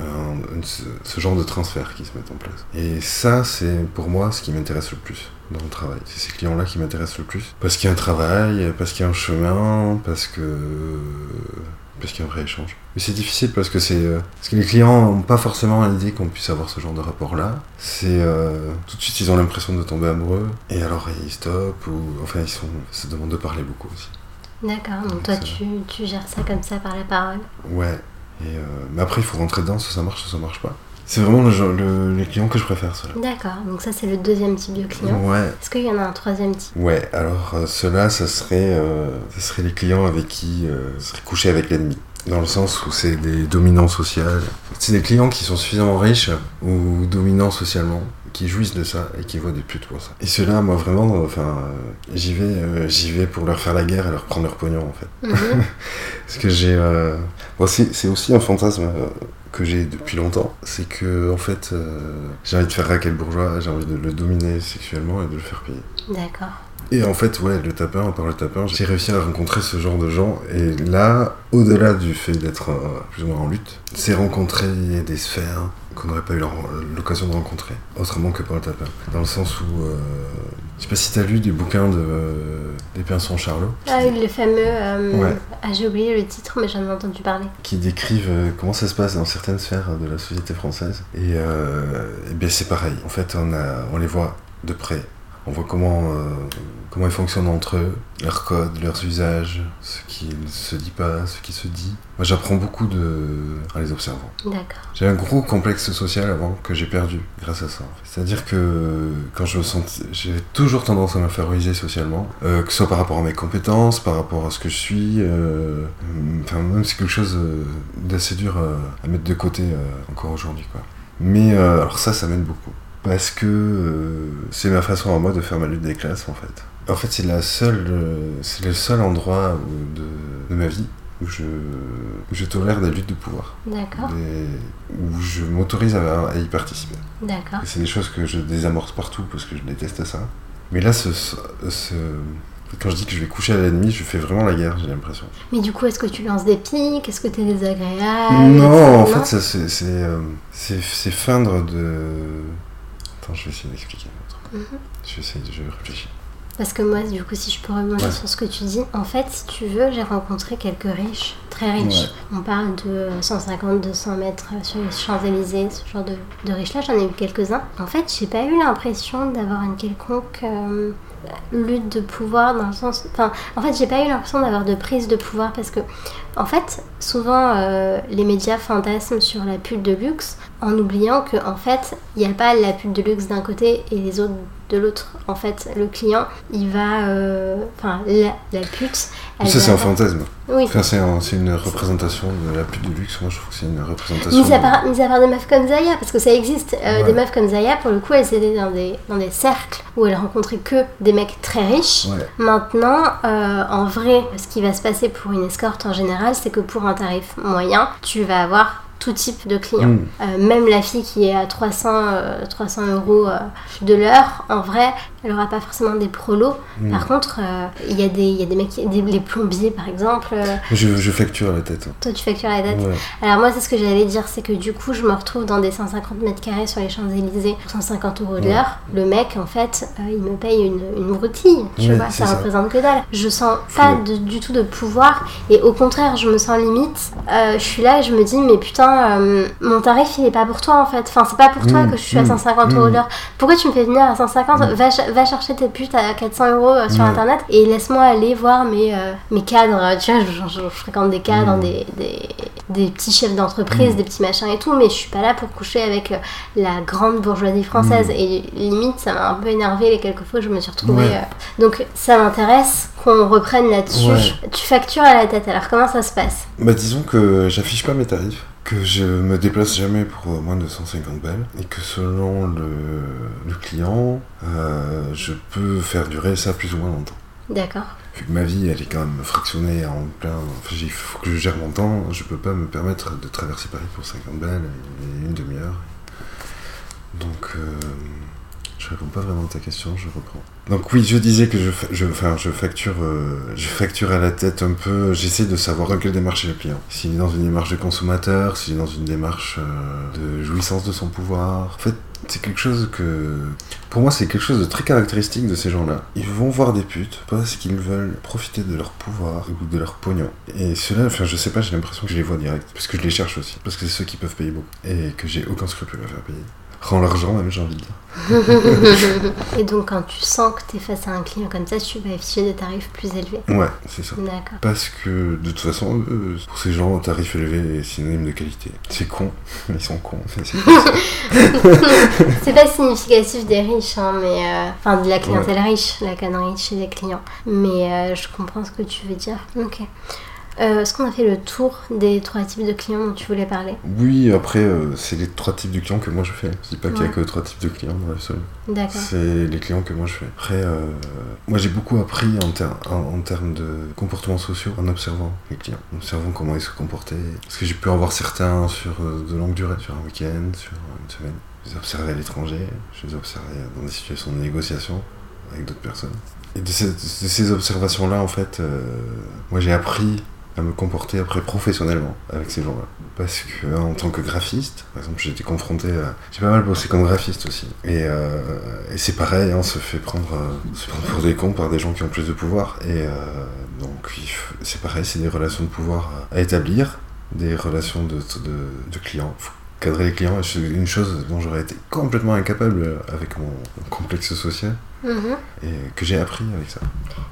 Ce genre de transfert qui se met en place. Et ça, c'est pour moi ce qui m'intéresse le plus dans le travail. C'est ces clients-là qui m'intéressent le plus. Parce qu'il y a un travail, parce qu'il y a un chemin, parce que parce qu'il y a un vrai échange. Mais c'est difficile parce que c'est euh, parce que les clients n'ont pas forcément l'idée qu'on puisse avoir ce genre de rapport-là. C'est euh, tout de suite ils ont l'impression de tomber amoureux et alors ils stoppent ou enfin ils sont ça demande de parler beaucoup aussi. D'accord. Donc toi tu, tu gères ça comme ça par la parole. Ouais. Et euh, mais après il faut rentrer dedans, soit ça marche, soit ça marche pas. C'est vraiment le, le- les clients que je préfère, ceux-là. D'accord. Donc ça c'est le deuxième type de client. Ouais. Est-ce qu'il y en a un troisième type? Ouais, alors euh, ceux-là, ça serait, euh, ça serait les clients avec qui euh, serait couché avec l'ennemi. Dans le sens où c'est des dominants sociaux. C'est des clients qui sont suffisamment riches ou dominants socialement, qui jouissent de ça et qui voient des putes pour ça. Et ceux-là, moi vraiment, euh, enfin, euh, j'y vais, euh, j'y vais pour leur faire la guerre et leur prendre leur pognon en fait. Mhm. Parce que j'ai, euh, bon, c'est aussi un fantasme que j'ai depuis longtemps, c'est que en fait, j'ai envie de faire raquer le bourgeois, j'ai envie de le dominer sexuellement et de le faire payer. D'accord. Et en fait, ouais, le tapin, par le tapin, j'ai réussi à rencontrer ce genre de gens. Et là, au-delà du fait d'être euh, plus ou moins en lutte, c'est rencontrer des sphères qu'on n'aurait pas eu l'occasion de rencontrer, autrement que par le tapin. Dans le sens où, euh, je sais pas si t'as lu des bouquins de euh, des Pinsons Charlot. Ah oui, le fameux. euh, Ah, j'ai oublié le titre, mais j'en ai entendu parler. qui décrivent euh, comment ça se passe dans certaines sphères de la société française. Et, euh, eh bien c'est pareil. En fait, on, a, on les voit de près. On voit comment, euh, comment ils fonctionnent entre eux, leurs codes, leurs usages, ce qui ne se dit pas, ce qui se dit. Moi, j'apprends beaucoup de... en les observant. D'accord. J'avais un gros complexe social avant que j'ai perdu grâce à ça. C'est-à-dire que quand je me sentais, j'avais toujours tendance à m'inférioriser socialement, euh, que ce soit par rapport à mes compétences, par rapport à ce que je suis. euh, enfin, même c'est quelque chose d'assez dur à mettre de côté encore aujourd'hui, quoi. Mais alors ça, ça m'aide beaucoup parce que euh, c'est ma façon à moi de faire ma lutte des classes, en fait. En fait, c'est la seule, euh, c'est le seul endroit où- de, de ma vie où je, où je tolère des luttes de pouvoir D'accord. où je m'autorise à, à y participer. D'accord. C'est des choses que je désamorce partout parce que je déteste ça. Mais là, ce, ce- ce- quand je dis que je vais coucher à l'ennemi, je fais vraiment la guerre, j'ai l'impression. Mais du coup, est-ce que tu lances des pics Est-ce que t'es désagréable? Non, en fait, euh, c'est feindre de. Attends, je vais essayer d'expliquer un autre. Mhm. Je vais essayer, je vais réfléchir. Parce que moi, du coup, si je peux rebondir Ouais. sur ce que tu dis, en fait, si tu veux, j'ai rencontré quelques riches, très riches. Ouais. On parle de 150, 200 mètres sur les Champs-Élysées, ce genre de, de riches-là, j'en ai eu quelques-uns. En fait, j'ai pas eu l'impression d'avoir une quelconque euh, lutte de pouvoir dans le sens. Enfin, en fait, j'ai pas eu l'impression d'avoir de prise de pouvoir parce que, en fait, souvent, euh, les médias fantasment sur la pute de luxe en oubliant que, en fait, il n'y a pas la pute de luxe d'un côté et les autres de l'autre. En fait, le client, il va. euh, Enfin, la, la pute. ça, c'est un fantasme. Oui. Enfin, c'est un- c'est une représentation de la pute du luxe. Moi, je trouve que c'est une représentation. Mis à, part, mis à part des meufs comme Zaya, parce que ça existe, euh, Ouais. des meufs comme Zaya, pour le coup, elles étaient dans des, dans des cercles où elles rencontraient que des mecs très riches. Ouais. Maintenant, euh, en vrai, ce qui va se passer pour une escorte en général, c'est que pour un tarif moyen, tu vas avoir tout type de clients. Mm. Euh, même la fille qui est à 300, euh, 300 euros euh, de l'heure, en vrai, elle aura pas forcément des prolos. Mm. Par contre, euh, il y, a des- il y a des mecs, des, les plombiers par exemple, euh, Je, je facture à la tête. hein. toi tu factures la. Ouais. Alors moi c'est ce que j'allais dire, c'est que du coup je me retrouve dans des 150 mètres carrés sur les Champs-Élysées pour 150 euros de Ouais. l'heure. Le mec en fait euh, il me paye une, une broutille, tu Ouais, vois, ça, ça. représente que dalle. Je sens pas de- du tout de pouvoir et au contraire je me sens limite. Euh, je suis là et je me dis mais putain euh, mon tarif il est pas pour toi en fait. Enfin c'est pas pour toi Mm, que je suis à mm, 150 euros de mm. l'heure. Pourquoi tu me fais venir à 150 va, ch- va chercher tes putes à 400 euros euh, sur internet et laisse-moi aller voir mes, euh, mes cadres. Tu vois, je, je- je fréquente des cadres, Mm. des, des, des petits chefs d'entreprise, des petits machins et tout, mais je suis pas là pour coucher avec la grande bourgeoisie française. Mm. Et limite, ça m'a un peu énervé les quelques fois je me suis retrouvée. Ouais. euh, Donc ça m'intéresse qu'on reprenne là-dessus. Ouais. Tu factures à la tête, alors comment ça se passe? Bah disons que j'affiche pas mes tarifs, que je me déplace jamais pour euh, moins de 150 balles, et que selon le, le client, euh, je peux faire durer ça plus ou moins longtemps. D'accord. Vu que ma vie, elle est quand même fractionnée en plein... Enfin, il faut que je gère mon temps, je peux pas me permettre de traverser Paris pour 50 balles et une demi-heure. Donc, euh, je réponds pas vraiment à ta question, je reprends. Donc oui, je disais que je, enfin, je, facture, euh, je facture à la tête un peu, j'essaie de savoir dans quelle démarche est le client. S'il est dans une démarche de consommateur, s'il est dans une démarche euh, de jouissance de son pouvoir. En fait, c'est quelque chose que... Pour moi, c'est quelque chose de très caractéristique de ces gens-là. Ils vont voir des putes parce qu'ils veulent profiter de leur pouvoir ou de leur pognon. Et cela, enfin, je sais pas, j'ai l'impression que je les vois direct. Parce que je les cherche aussi. Parce que c'est ceux qui peuvent payer beaucoup. Et que j'ai aucun scrupule à faire payer. Rends l'argent, même, j'ai envie de dire. et donc quand tu sens que tu es face à un client comme ça, tu vas afficher des tarifs plus élevés. Ouais, c'est ça. D'accord. Parce que de toute façon, euh, pour ces gens, un tarif élevé est synonyme de qualité. C'est con, ils sont cons. C'est pas significatif des riches, hein, mais euh, enfin de la clientèle riche, la connerie chez les clients. Mais euh, je comprends ce que tu veux dire. Ok. Euh, Est-ce qu'on a fait le tour des trois types de clients dont tu voulais parler Oui, après, euh, c'est les trois types de clients que moi je fais. Je dis pas qu'il y a que trois types de clients dans la seule. D'accord. C'est les clients que moi je fais. Après, euh, moi j'ai beaucoup appris en, ter- en, en termes de comportements sociaux en observant les clients, en observant comment ils se comportaient. Parce que j'ai pu en voir certains sur de longue durée, sur un week-end, sur une semaine. Je les ai observés à l'étranger, je les ai observés dans des situations de négociation avec d'autres personnes. Et de, cette- de ces observations-là, en fait, moi j'ai appris à me comporter après professionnellement avec ces gens-là. Parce que en tant que graphiste, par exemple, j'ai été confronté à... J'ai pas mal bossé comme graphiste aussi. Et, euh, et c'est pareil, hein, on se fait prendre, euh, se prendre pour des cons par des gens qui ont plus de pouvoir. Et euh, donc c'est pareil, c'est des relations de pouvoir à, établir, des relations de, de, de clients. Cadrer les clients, c'est une chose dont j'aurais été complètement incapable avec mon, complexe social Mhm. et que j'ai appris avec ça.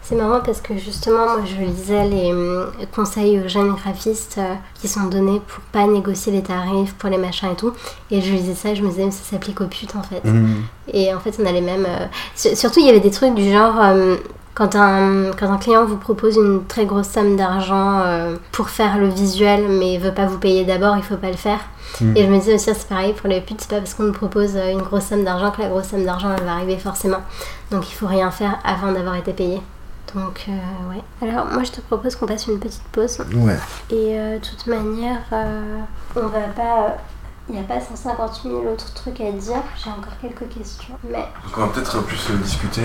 C'est marrant parce que justement, moi je lisais les hum, conseils aux jeunes graphistes euh, qui sont donnés pour pas négocier les tarifs, pour les machins et tout. Et je lisais ça je me disais, mais ça s'applique aux putes en fait. Et en fait, on a les mêmes. euh, su- Surtout, il y avait des trucs du genre. euh, quand un, quand un client vous propose une très grosse somme d'argent euh, pour faire le visuel, mais veut pas vous payer d'abord, il faut pas le faire. Mm. Et je me disais aussi, c'est pareil pour les putes, c'est pas parce qu'on nous propose euh, une grosse somme d'argent que la grosse somme d'argent elle va arriver forcément. Donc il faut rien faire avant d'avoir été payé. Donc, euh, ouais. Alors, moi je te propose qu'on passe une petite pause. Ouais. Et euh, de toute manière, euh, on va pas. Il n'y a pas 150 000 autres trucs à dire. J'ai encore quelques questions. Mais Donc on va peut-être plus discuter,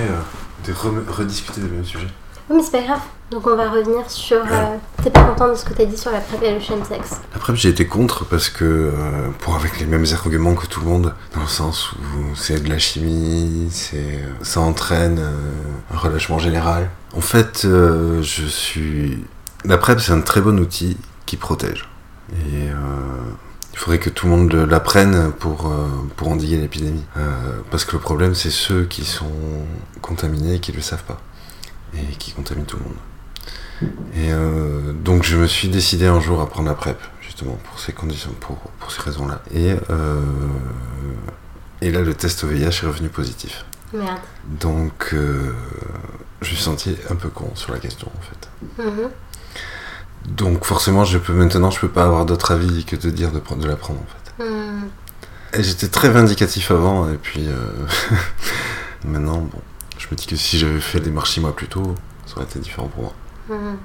de re- rediscuter des mêmes sujets. Oui, mais c'est pas grave. Donc on va revenir sur. euh, T'es pas content de ce que t'as dit sur la PrEP et le chemsex Après, j'ai été contre parce que, euh, pour avec les mêmes arguments que tout le monde, dans le sens où c'est de la chimie, c'est, euh, ça entraîne euh, un relâchement général. En fait, je suis. La PrEP, c'est un très bon outil qui protège. Et euh, il faudrait que tout le monde l'apprenne pour, euh, pour endiguer l'épidémie. Euh, parce que le problème, c'est ceux qui sont contaminés et qui ne le savent pas. Et qui contaminent tout le monde. Et euh, donc je me suis décidé un jour à prendre la PrEP, justement, pour ces conditions, pour, pour ces raisons-là. Et, et là, le test VIH est revenu positif. Merde. Donc je me suis senti un peu con sur la question, en fait. Mhm. Donc forcément, je peux maintenant, je peux pas avoir d'autre avis que de dire de, la prendre, en fait. Et j'étais très vindicatif avant, et puis euh, maintenant, bon, je me dis que si j'avais fait les démarches six mois plus tôt, ça aurait été différent pour moi. Mhm.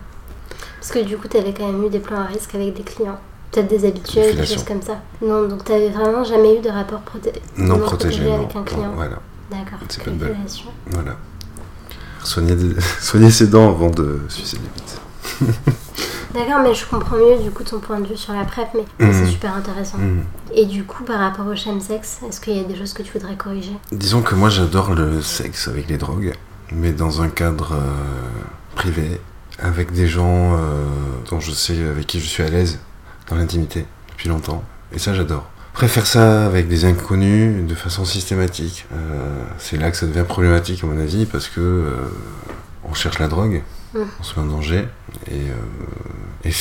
Parce que du coup, t'avais quand même eu des plans à risque avec des clients. Peut-être des habitués, des choses comme ça. Non, donc t'avais vraiment jamais eu de rapport proté- Non, non protégé, protégé non, avec un non, client. voilà. D'accord. C'est pas de. Félicitations. Voilà. Soigner, des- soigner ses dents avant de sucer les. D'accord, mais je comprends mieux du coup ton point de vue sur la PrEP, mais c'est super intéressant. Mhm. Et du coup, par rapport au chemsex, est-ce qu'il y a des choses que tu voudrais corriger? Disons que moi j'adore le sexe avec les drogues, mais dans un cadre euh, privé, avec des gens euh, dont je sais avec qui je suis à l'aise dans l'intimité depuis longtemps. Et ça j'adore. Après faire ça avec des inconnus de façon systématique, euh, c'est là que ça devient problématique à mon avis parce que on cherche la drogue, On se met en danger et, euh, et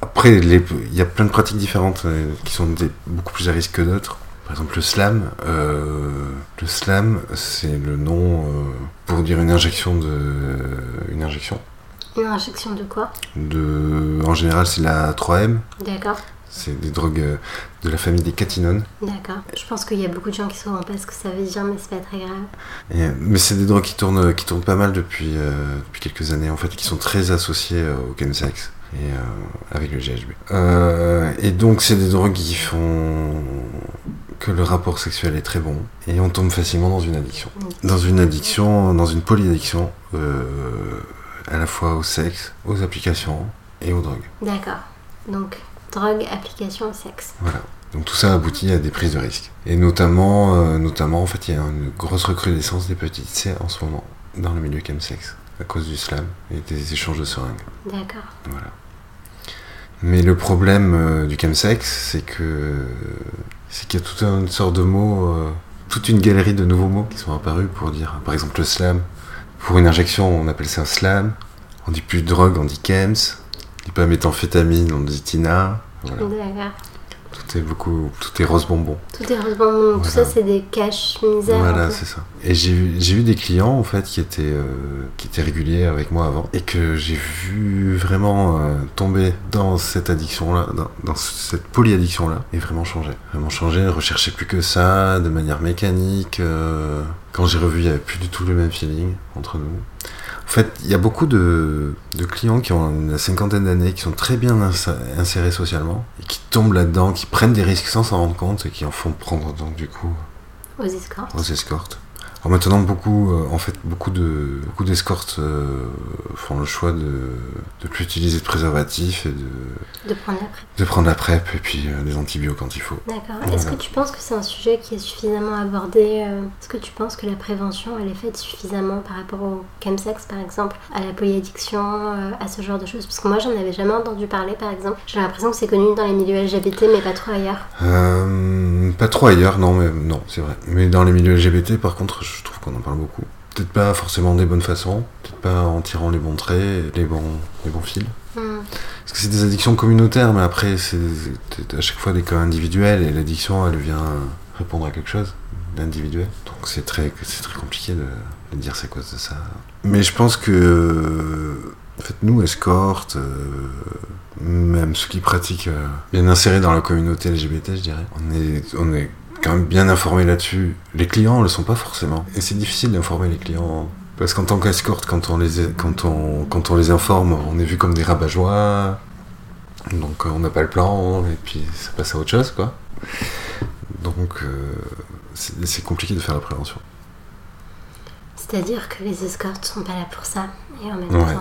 après il y a plein de pratiques différentes euh, qui sont des- beaucoup plus à risque que d'autres. Par exemple, le slam, euh, le slam, c'est le nom pour dire une injection de, une injection. Une injection de quoi? De, en général, c'est la 3M. D'accord, C'est des drogues euh, de la famille des catinones. d'accord. Je pense qu'il y a beaucoup de gens qui sauront pas ce que ça veut dire, mais c'est pas très grave. Et, euh, mais c'est des drogues qui tournent, qui tournent pas mal depuis, euh, depuis quelques années, en fait, qui sont très associées euh, au chemsex et euh, avec le GHB. Euh, et donc, c'est des drogues qui font que le rapport sexuel est très bon et on tombe facilement dans une addiction. Dans une addiction, dans une polyaddiction, euh, à la fois au sexe, aux applications et aux drogues. D'accord. Donc, drogue, application, sexe. Voilà. Donc tout ça aboutit à des prises de risques. Et notamment, euh, notamment en fait, il y a une grosse recrudescence des petites C en ce moment dans le milieu chemsex à cause du slam et des échanges de seringues. D'accord. Voilà. Mais le problème euh, du chemsex, c'est que c'est qu'il y a toute une sorte de mots, euh, toute une galerie de nouveaux mots qui sont apparus pour dire, par exemple, le slam. Pour une injection, on appelle ça un slam. On dit plus drogue, on dit chems. Dit pas méthamphétamine, on dit tina. Voilà. D'accord. Tout est beaucoup, tout est rose bonbon. Tout est heureusement, tout Voilà. ça c'est des caches misères. Voilà, c'est ça. Et j'ai eu, j'ai eu des clients en fait qui étaient, euh, qui étaient réguliers avec moi avant et que j'ai vu vraiment euh, tomber dans cette addiction-là, dans, dans cette polyaddiction-là et vraiment changer. Vraiment changer, rechercher plus que ça de manière mécanique. euh, quand j'ai revu, il n'y avait plus du tout le même feeling entre nous. En fait, il y a beaucoup de, de clients qui ont une cinquantaine d'années, qui sont très bien insérés socialement et qui tombent là-dedans, qui prennent des risques sans s'en rendre compte et qui en font prendre donc du coup Aux escortes. aux escortes. Alors maintenant, beaucoup, euh, en fait, beaucoup de beaucoup d'escortes euh, font le choix de de plus utiliser de préservatifs et de De prendre la PrEP. de prendre la PrEP et puis euh, des antibiotiques quand il faut. D'accord. Est-ce que tu penses que c'est un sujet qui est suffisamment abordé euh, Est-ce que tu penses que la prévention, elle est faite suffisamment par rapport au chemsex, par exemple, à la polyaddiction, à ce genre de choses? Parce que moi, j'en avais jamais entendu parler, par exemple. J'ai l'impression que c'est connu dans les milieux LGBT, mais pas trop ailleurs. Pas trop ailleurs, non, mais non, c'est vrai. Mais dans les milieux LGBT, par contre, je trouve qu'on en parle beaucoup. Peut-être pas forcément des bonnes façons, peut-être pas en tirant les bons traits, les bons, les bons fils. Hmm. Parce que c'est des addictions communautaires, mais après, c'est à chaque fois des cas individuels, et l'addiction, elle vient répondre à quelque chose d'individuel. Donc c'est très, très compliqué de, de dire c'est cause de ça. Mais je pense que, en fait, nous, escortes, euh, même ceux qui pratiquent, euh, bien insérés dans la communauté LGBT, je dirais, on est, on est quand même bien informés là-dessus. Les clients ne le sont pas forcément. Et c'est difficile d'informer les clients. Parce qu'en tant qu'escorte, quand, on les, quand, on, quand on les informe, on est vu comme des rabat-joie. Donc euh, on n'a pas le plan, et puis ça passe à autre chose, quoi. Donc euh, c'est c'est compliqué de faire la prévention. C'est-à-dire que les escortes sont pas là pour ça. Et en même Ouais. temps.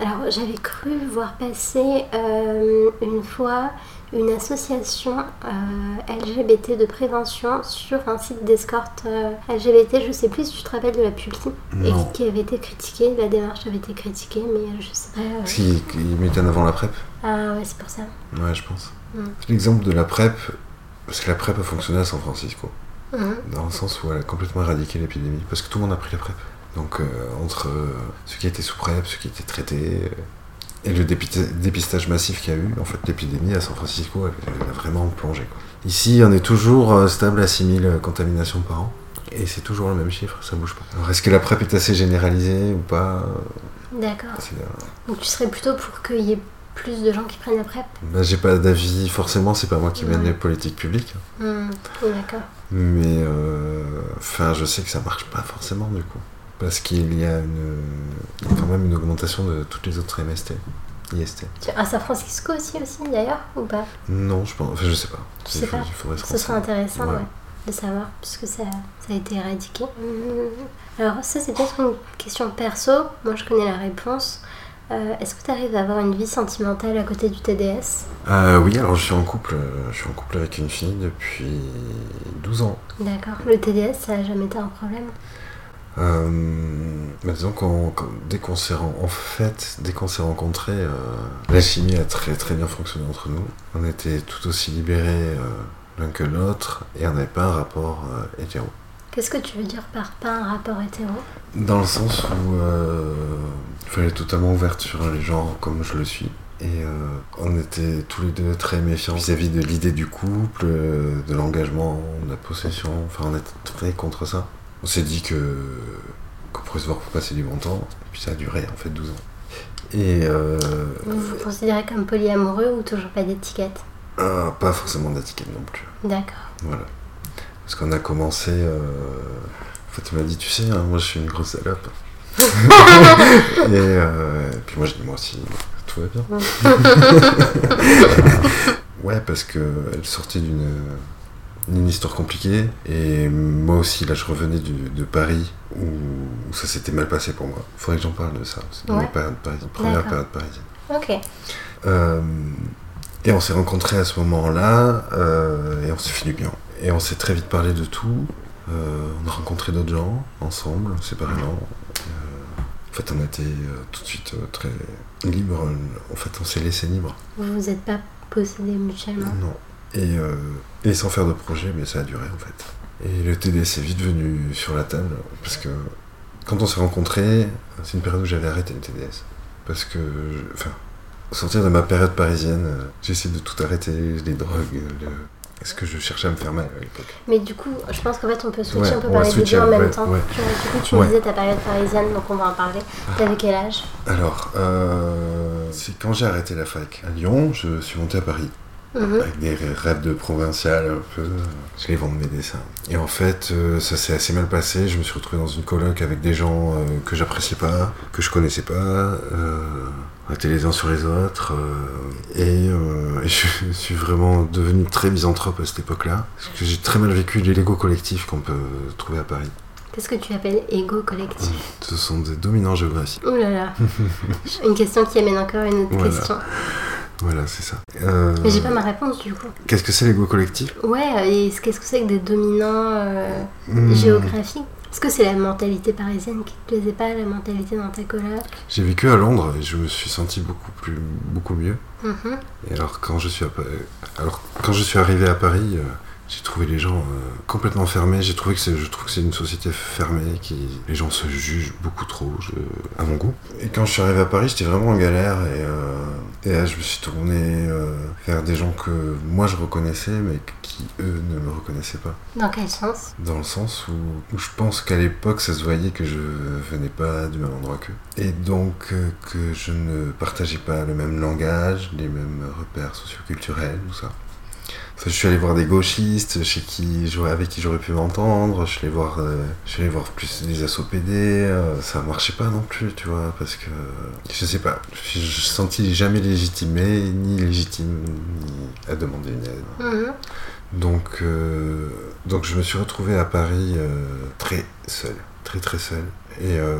euh, Alors, j'avais cru voir passer euh, une fois une association euh, LGBT de prévention sur un site d'escorte euh, LGBT. Je sais plus si tu te rappelles de la publi. Et qui, avait été critiquée. La démarche avait été critiquée, mais euh, je sais pas. euh, Si, ils mettent en avant la PrEP Ah ouais, c'est pour ça. Ouais, je pense. Mm. L'exemple de la PrEP, parce que la PrEP a fonctionné à San Francisco. Mhm. Dans le sens où elle a complètement éradiqué l'épidémie. Parce que tout le monde a pris la PrEP. Donc, entre ceux qui étaient sous PrEP, ceux qui étaient traités, et le dépistage massif qu'il y a eu, en fait, l'épidémie à San Francisco, elle, elle a vraiment plongé. Quoi. Ici, on est toujours euh, stable à 6000 contaminations par an. Et c'est toujours le même chiffre, ça bouge pas. Alors, est-ce que la PrEP est assez généralisée ou pas D'accord. C'est, euh, Donc, tu serais plutôt pour qu'il y ait plus de gens qui prennent la PrEP? Bah, J'ai pas d'avis, forcément, c'est pas moi qui mène Ouais. les politiques publiques. Hmm, D'accord. Mais euh, enfin, je sais que ça marche pas forcément du coup. Parce qu'il y a une, quand même une augmentation de toutes les autres MST, IST. À San Francisco aussi, aussi d'ailleurs, ou pas? Non, je pense, enfin, je sais pas. Tu sais pas Ce serait intéressant Ouais. ouais, de savoir, puisque ça, ça a été éradiqué. Hum, Alors ça, c'est peut-être une question perso. Moi, je connais la réponse. Euh, Est-ce que tu arrives à avoir une vie sentimentale à côté du TDS Euh, oui, alors je suis en couple, euh, je suis en couple avec une fille depuis 12 ans. D'accord. Le TDS, ça n'a jamais été un problème? Euh, bah, disons qu'on, qu'on- dès qu'on s'est en fait, dès qu'on s'est rencontrés, euh, la chimie a très très bien fonctionné entre nous. On était tout aussi libérés euh, l'un que l'autre et on n'avait pas un rapport euh, hétéro. Qu'est-ce que tu veux dire par pas un rapport hétéro? Dans le sens où euh, il fallait totalement ouverte sur les genres comme je le suis. Et euh, on était tous les deux très méfiants vis-à- puis de l'idée du couple, euh, de l'engagement, de la possession. Enfin, on était très contre ça. On s'est dit que qu'on pourrait se voir pour passer du bon temps. Et puis ça a duré en fait 12 ans. Et euh, Vous vous considérez comme polyamoureux ou toujours pas d'étiquette? Ah, pas forcément d'étiquette non plus. D'accord. Voilà. Parce qu'on a commencé. Euh... En fait, il m'a dit, tu sais, hein, moi je suis une grosse salope. et, euh, et puis moi j'ai dit, moi aussi, tout va bien. ouais, parce que elle sortait d'une d'une histoire compliquée. Et moi aussi, là, je revenais du- de Paris où, où ça s'était mal passé pour moi. Faudrait que j'en parle de ça. C'est Ouais. ma période parisienne, première période parisienne. Ok. Euh, et on s'est rencontrés à ce moment-là, euh, et on s'est fait du bien. Et on s'est très vite parlé de tout. Euh, on a rencontré d'autres gens, ensemble, séparément. En fait, on était euh, tout de suite très libres. En fait, on s'est laissé libre. Vous vous êtes pas possédés mutuellement? Non. Et, euh, et sans faire de projet, mais ça a duré en fait. Et le TDS est vite venu sur la table, parce que quand on s'est rencontrés, c'est une période où j'avais arrêté le TDS. Parce que, je- enfin, au sortir de ma période parisienne, euh, essayé de tout arrêter, les drogues, le... Est-ce que je cherchais à me faire mal à l'époque Mais du coup, je pense qu'en fait, on peut switcher, Ouais, va parler des switcher, deux en même ouais, temps. du coup, tu me disais ta période parisienne, donc on va en parler. T'avais quel âge? Alors, euh, c'est quand j'ai arrêté la fac à Lyon, je suis monté à Paris. Mhm. avec des rêves de provincial un peu. Je les vends mes dessins. Et en fait, euh, ça s'est assez mal passé. Je me suis retrouvé dans une coloc avec des gens euh, que j'appréciais pas, que je connaissais pas. Euh, on était les uns sur les autres. euh, et, euh, et je suis vraiment devenu très misanthrope à cette époque-là. Parce que j'ai très mal vécu Lego collectifs qu'on peut trouver à Paris. Qu'est-ce que tu appelles ego collectif? Ce sont des dominants géographiques. Oh là là Une question qui amène encore une autre Voilà. question. Voilà, c'est ça. Euh, Mais j'ai pas ma réponse du coup. Qu'est-ce que c'est l'ego collectif Ouais, et qu'est-ce que c'est que des dominants euh, Hmm, géographiques? Est-ce que c'est la mentalité parisienne qui te plaisait pas, la mentalité dans ta coloc? J'ai vécu à Londres et je me suis senti beaucoup plus, beaucoup mieux. Mhm. Et alors quand je suis, à alors, quand je suis arrivé à Paris, euh, j'ai trouvé les gens euh, complètement fermés. J'ai trouvé que c'est, je trouve que c'est une société fermée qui les gens se jugent beaucoup trop, je- à mon goût. Et quand je suis arrivé à Paris, j'étais vraiment en galère et, euh, et là, je me suis tourné euh, vers des gens que moi je reconnaissais, mais qui eux ne me reconnaissaient pas. Dans quel sens? Dans le sens où, où je pense qu'à l'époque, ça se voyait que je venais pas du même endroit qu'eux. Et donc euh, que je ne partageais pas le même langage, les mêmes repères socioculturels, tout ça. Je suis allé voir des gauchistes chez qui avec qui j'aurais pu m'entendre. Je suis allé voir, euh, je suis allé voir plus des ASOPD. euh, ça marchait pas non plus, tu vois, parce que je sais pas. Je, je sentis jamais légitimé, ni légitime, ni à demander une aide. Mhm. Donc, euh, donc je me suis retrouvé à Paris euh, très seul, très très seul. Et, euh,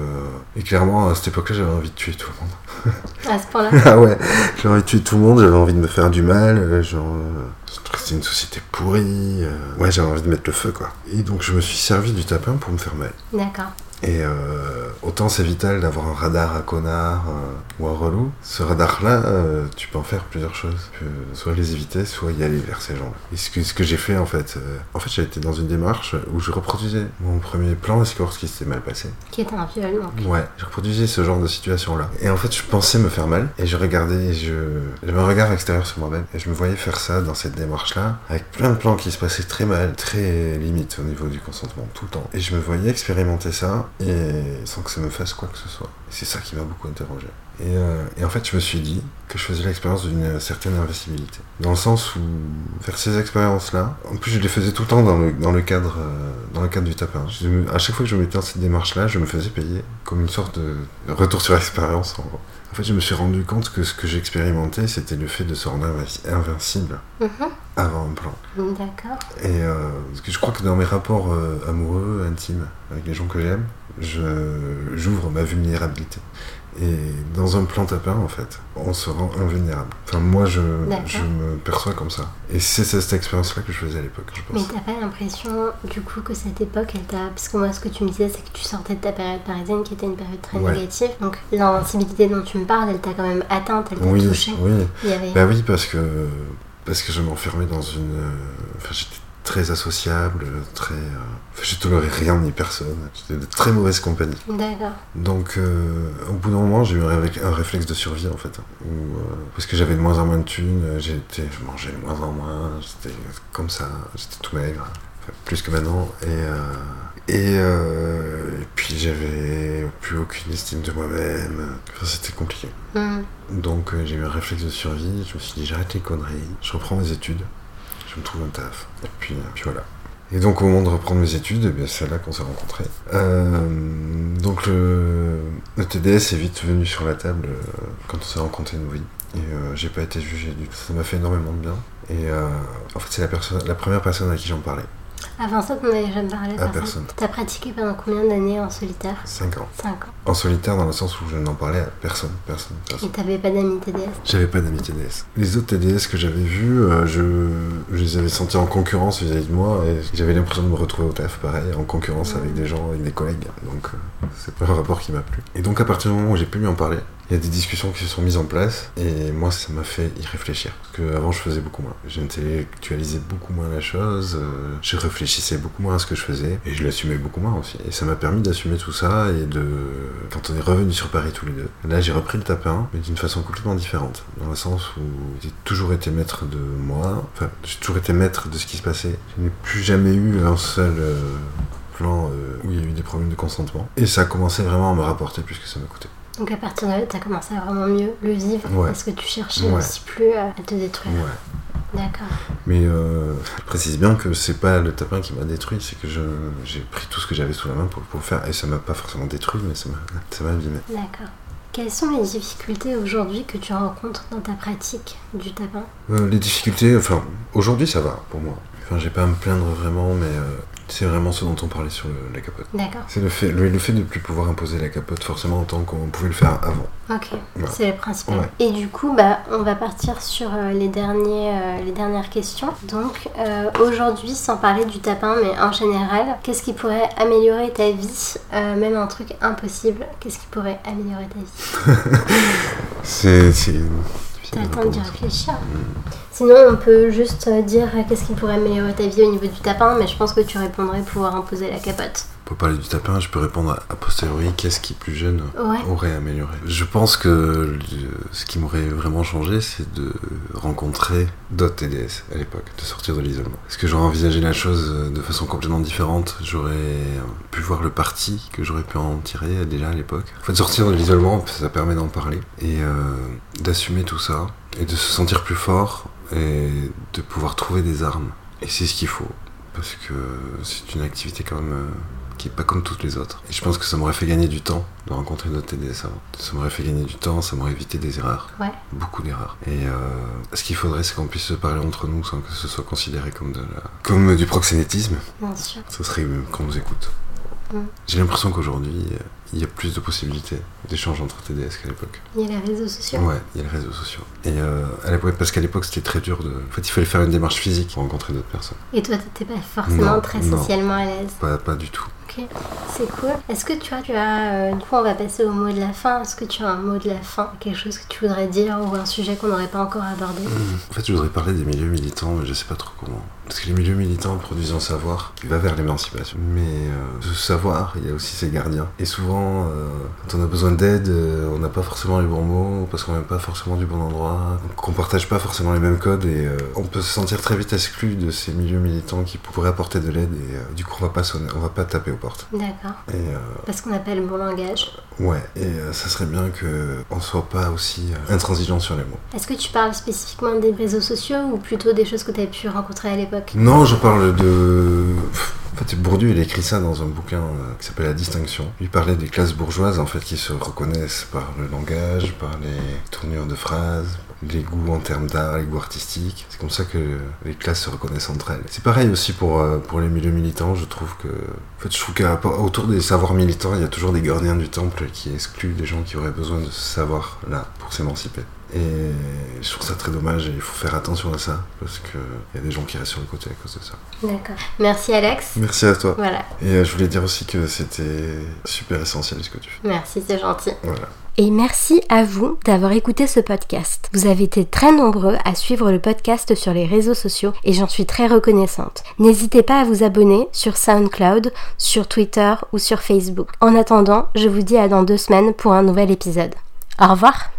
et clairement, à cette époque-là, j'avais envie de tuer tout le monde. À ce point-là ah ouais, j'avais envie de tuer tout le monde, j'avais envie de me faire du mal, euh, genre... euh, c'était une société pourrie. euh, ouais, j'avais envie de mettre le feu, quoi. Et donc je me suis servi du tapin pour me faire mal. D'accord. Et euh, autant c'est vital d'avoir un radar à connard euh, ou un relou, ce radar-là, euh, tu peux en faire plusieurs choses. Tu peux soit les éviter, soit y aller vers ces gens-là. Et ce que, ce que j'ai fait en fait, euh, en fait j'ai été dans une démarche où je reproduisais mon premier plan escorte qui s'était mal passé. Qui est un viol, donc. Ouais, je reproduisais ce genre de situation-là. Et en fait je pensais me faire mal, et je regardais, et je... j'avais un regard extérieur sur moi-même, et je me voyais faire ça dans cette démarche-là, avec plein de plans qui se passaient très mal, très limite au niveau du consentement, tout le temps. Et je me voyais expérimenter ça, et sans que ça me fasse quoi que ce soit. C'est ça qui m'a beaucoup interrogé. Et, euh, et en fait, je me suis dit que je faisais l'expérience d'une certaine invincibilité. Dans le sens où, faire ces expériences-là, en plus, je les faisais tout le temps dans le, dans le, cadre, euh, dans le cadre du tapin. Je à chaque fois que je me mettais dans cette démarche-là, je me faisais payer comme une sorte de retour sur expérience, en gros. En fait, je me suis rendu compte que ce que j'expérimentais, c'était le fait de se rendre invi- invincible Mhm. avant un plan. D'accord. Et euh, parce que je crois que dans mes rapports amoureux, intimes, avec les gens que j'aime, j'ouvre ma vulnérabilité. Et dans un plan tapin, en fait, on se rend invulnérable. Enfin, moi, je, je me perçois comme ça. Et c'est cette expérience-là que je faisais à l'époque, je Mais pense. t'as pas l'impression, du coup, que cette époque, elle t'a. Parce que moi, ce que tu me disais, c'est que tu sortais de ta période parisienne qui était une période très Ouais. négative. Donc, l'invincibilité dont tu me parles, elle t'a quand même atteinte, elle t'a Oui, touchée. oui. Avait. Bah oui, parce que, parce que je m'enfermais dans une... euh, Enfin, j'étais très associable, très... euh, Enfin, je tolérais rien ni personne. J'étais de très mauvaise compagnie. D'accord. Donc, euh, au bout d'un moment, j'ai eu un, réflexe- de survie, en fait. hein, où, euh, parce que j'avais de moins en moins de thunes, j'étais, je mangeais de moins en moins, j'étais comme ça, j'étais tout maigre, enfin, plus que maintenant. Et, euh, et, euh, et puis, j'avais plus aucune estime de moi-même. Enfin, c'était compliqué. Mhm. Donc, euh, j'ai eu un réflexe de survie, je me suis dit, j'arrête les conneries, je reprends mes études, je me trouve un taf. Et puis, voilà. Et donc au moment de reprendre mes études, eh c'est là qu'on s'est rencontrés. Euh, donc le, TDS est vite venu sur la table euh, quand on s'est rencontrés nos vies. Et euh, j'ai pas été jugé du tout. Ça m'a fait énormément de bien. Et en fait c'est la première personne à qui j'en parlais. Avant ça, t'en avais jamais parlé à À personne. personne. T'as pratiqué pendant combien d'années en solitaire 5 ans. 5 ans. En solitaire dans le sens où je n'en parlais à personne. Personne. Et personne. t'avais pas d'amis TDS J'avais pas d'amis TDS. Les autres TDS que j'avais vus, euh, je, je les avais sentis en concurrence vis-à-vis de moi et j'avais l'impression de me retrouver au taf, pareil, en concurrence avec des gens, avec des collègues. Donc euh, c'est pas un rapport qui m'a plu. Et donc à partir du moment où j'ai pu lui en parler, il y a des discussions qui se sont mises en place et moi ça m'a fait y réfléchir. Parce qu'avant je faisais beaucoup moins. J'intellectualisais beaucoup moins la chose, euh, je réfléchissais beaucoup moins à ce que je faisais et je l'assumais beaucoup moins aussi. Et ça m'a permis d'assumer tout ça et de... Quand on est revenu sur Paris tous les deux, là j'ai repris le tapin, mais d'une façon complètement différente. Dans le sens où j'ai toujours été maître de moi, enfin j'ai toujours été maître de ce qui se passait. Je n'ai plus jamais eu un seul... euh, plan euh, où il y a eu des problèmes de consentement. Et ça a commencé vraiment à me rapporter plus que ça m'a coûté. Donc à partir de là, t'as commencé à vraiment mieux le vivre Ouais. parce que tu cherchais Ouais. aussi plus à te détruire. Ouais. D'accord. Mais euh, je précise bien que c'est pas le tapin qui m'a détruit, c'est que je- j'ai pris tout ce que j'avais sous la main pour, pour le faire. Et ça m'a pas forcément détruit, mais ça m'a ça m'a abîmé. D'accord. Quelles sont les difficultés aujourd'hui que tu rencontres dans ta pratique du tapin? Euh, les difficultés, enfin, aujourd'hui ça va pour moi. Enfin, j'ai pas à me plaindre vraiment, mais euh, C'est vraiment ce dont on parlait sur le- la capote. D'accord. C'est le fait, le, le fait de ne plus pouvoir imposer la capote forcément autant qu'on pouvait le faire avant. Ok, Voilà. c'est le principal. Ouais. Et du coup, bah, on va partir sur euh, les, derniers, euh, les dernières questions. Donc, euh, aujourd'hui, sans parler du tapin, mais en général, qu'est-ce qui pourrait améliorer ta vie Même un truc impossible, qu'est-ce qui pourrait améliorer ta vie? C'est. T'as le temps d'y réfléchir. Sinon, on peut juste euh, dire euh, qu'est-ce qui pourrait améliorer ta vie au niveau du tapin, mais je pense que tu répondrais pouvoir imposer la capote. Pour parler du tapin, je peux répondre à, a posteriori qu'est-ce qui plus jeune Ouais. aurait amélioré. Je pense que le- ce qui m'aurait vraiment changé, c'est de rencontrer d'autres TDS à l'époque, de sortir de l'isolement. Est-ce que j'aurais envisagé la chose de façon complètement différente? J'aurais pu voir le parti que j'aurais pu en tirer déjà à l'époque. En fait, sortir de l'isolement, ça permet d'en parler et euh, d'assumer tout ça et de se sentir plus fort et de pouvoir trouver des armes. Et c'est ce qu'il faut parce que c'est une activité quand même euh, qui est pas comme toutes les autres. Et je pense que ça m'aurait fait gagner du temps de rencontrer d'autres TDS avant. Ça m'aurait fait gagner du temps, ça m'aurait évité des erreurs, Ouais. beaucoup d'erreurs. Et euh, ce qu'il faudrait, c'est qu'on puisse se parler entre nous sans que ce soit considéré comme de la... comme du proxénétisme. Bien sûr. Ce serait mieux qu'on nous écoute. J'ai l'impression qu'aujourd'hui, euh, il y a plus de possibilités d'échange entre TDS qu'à l'époque. Il y a les réseaux sociaux. Ouais, il y a les réseaux sociaux. Et euh, à l'époque, parce qu'à l'époque, c'était très dur de. En fait, il fallait faire une démarche physique pour rencontrer d'autres personnes. Et toi, t'étais pas forcément Non, très non. socialement à l'aise. Pas, pas du tout. Ok, c'est cool. Est-ce que tu as, tu as euh, du coup, on va passer au mot de la fin. Est-ce que tu as un mot de la fin, quelque chose que tu voudrais dire ou un sujet qu'on n'aurait pas encore abordé? En fait, je voudrais parler des milieux militants, mais je sais pas trop comment. Parce que les milieux militants produisent un savoir va vers l'émancipation. Mais euh, ce savoir, il y a aussi ses gardiens. Et souvent, euh, quand on a besoin d'aide, on n'a pas forcément les bons mots, parce qu'on n'est pas forcément du bon endroit, qu'on partage pas forcément les mêmes codes, et on peut se sentir très vite exclu de ces milieux militants qui pourraient apporter de l'aide, et du coup, on va pas sonner, on va pas taper aux D'accord. Et euh, Parce qu'on appelle bon langage. ouais, et euh, ça serait bien que on soit pas aussi euh, intransigeant sur les mots. Est-ce que tu parles spécifiquement des réseaux sociaux ou plutôt des choses que tu as pu rencontrer à l'époque? Non, je parle de. En fait, Bourdieu, il écrit ça dans un bouquin qui s'appelle La Distinction. Il parlait des classes bourgeoises, en fait, qui se reconnaissent par le langage, par les tournures de phrases, les goûts en termes d'art, les goûts artistiques. C'est comme ça que les classes se reconnaissent entre elles. C'est pareil aussi pour, euh, pour les milieux militants, je trouve que... En fait, je trouve qu'autour des savoirs militants, il y a toujours des gardiens du temple qui excluent des gens qui auraient besoin de ce savoir-là pour s'émanciper. Et je trouve ça très dommage et il faut faire attention à ça parce qu'il y a des gens qui restent sur le côté à cause de ça. D'accord. Merci Alex. Merci à toi. Voilà. Et euh, je voulais dire aussi que c'était super essentiel ce que tu fais. Merci, c'est gentil. Voilà. Et merci à vous d'avoir écouté ce podcast. Vous avez été très nombreux à suivre le podcast sur les réseaux sociaux et j'en suis très reconnaissante. N'hésitez pas à vous abonner sur SoundCloud, sur Twitter ou sur Facebook. En attendant, je vous dis à dans deux semaines pour un nouvel épisode. Au revoir